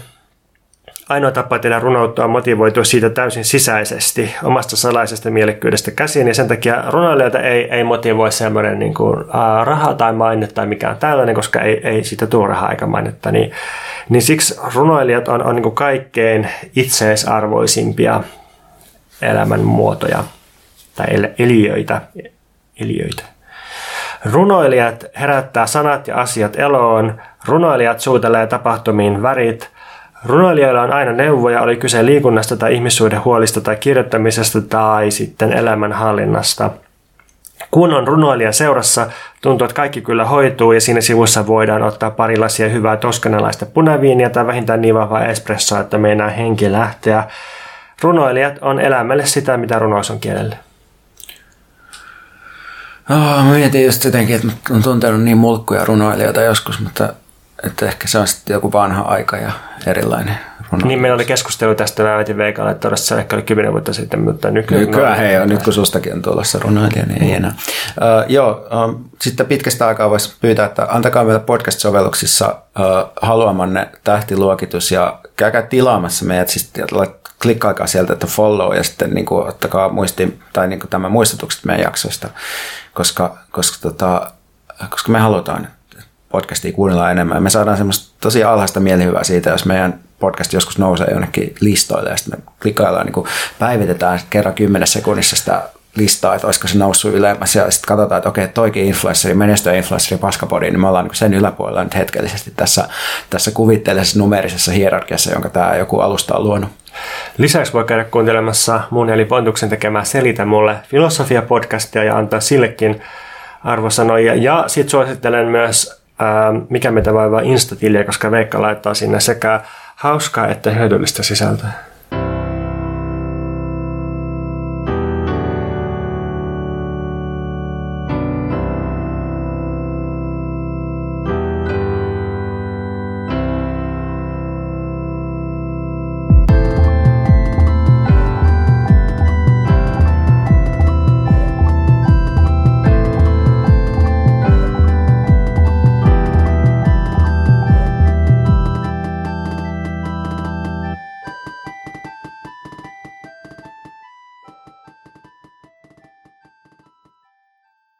Ainoa tapa tehdä runoutta on motivoitua siitä täysin sisäisesti, omasta salaisesta mielekkyydestä käsin, ja sen takia runoilijoita ei, ei motivoi semmoinen niin kuin, uh, raha tai maine tai mikään tällainen, koska ei, ei siitä tule rahaa eikä mainetta. Niin, niin siksi runoilijat on, on niin kuin kaikkein itseisarvoisimpia elämän muotoja tai eliöitä. eliöitä. Runoilijat herättää sanat ja asiat eloon, runoilijat suutelee tapahtumiin värit, Runoilijoilla on aina neuvoja, oli kyse liikunnasta tai ihmissuhdehuolista tai kirjoittamisesta tai sitten elämänhallinnasta. Kun on runoilijan seurassa, tuntuu, että kaikki kyllä hoituu ja siinä sivussa voidaan ottaa pari lasia hyvää toskanalaista punaviiniä tai vähintään niin vahvaa espressoa, että meinaa henki lähteä. Runoilijat on elämälle sitä, mitä runous on kielelle. Oh, mä mietin just jotenkin, että on tuntenut niin mulkkuja runoilijoita joskus, mutta että ehkä se on sitten joku vanha aika ja erilainen runoilija. Niin meillä oli keskustelu tästä, mä väitin Veikalle, että todella se ehkä oli kymmenen vuotta sitten, mutta nykyään... Nykyään hei, on, nyt kun sustakin on tuollaista runoilija, niin ei enää. Uh, joo, uh, sitten pitkästä aikaa voisi pyytää, että antakaa meille podcast-sovelluksissa uh, haluamanne tähtiluokitus ja käykää tilaamassa meidät, siis klikkaakaa sieltä, että follow ja sitten niin kuin, ottakaa muisti, tai niin kuin tämä muistutukset meidän jaksoista, koska, koska, tota, koska me halutaan, podcastia kuunnellaan enemmän. Me saadaan semmoista tosi alhaista mielihyvää siitä, jos meidän podcast joskus nousee jonnekin listoille ja sitten me klikkaillaan, niin päivitetään kerran kymmenessä sekunnissa sitä listaa, että olisiko se noussut ylemmäs ja sitten katsotaan, että okei, toikin influenssari, menestyä paskapodi, niin me ollaan niin sen yläpuolella nyt hetkellisesti tässä, tässä kuvitteellisessa numerisessa hierarkiassa, jonka tämä joku alusta on luonut. Lisäksi voi käydä kuuntelemassa mun eli Pontuksen tekemää Selitä mulle filosofia-podcastia ja antaa sillekin arvosanoja. Ja sitten suosittelen myös Ähm, mikä meitä vaivaa Instatiliä, koska Veikka laittaa sinne sekä hauskaa että hyödyllistä sisältöä.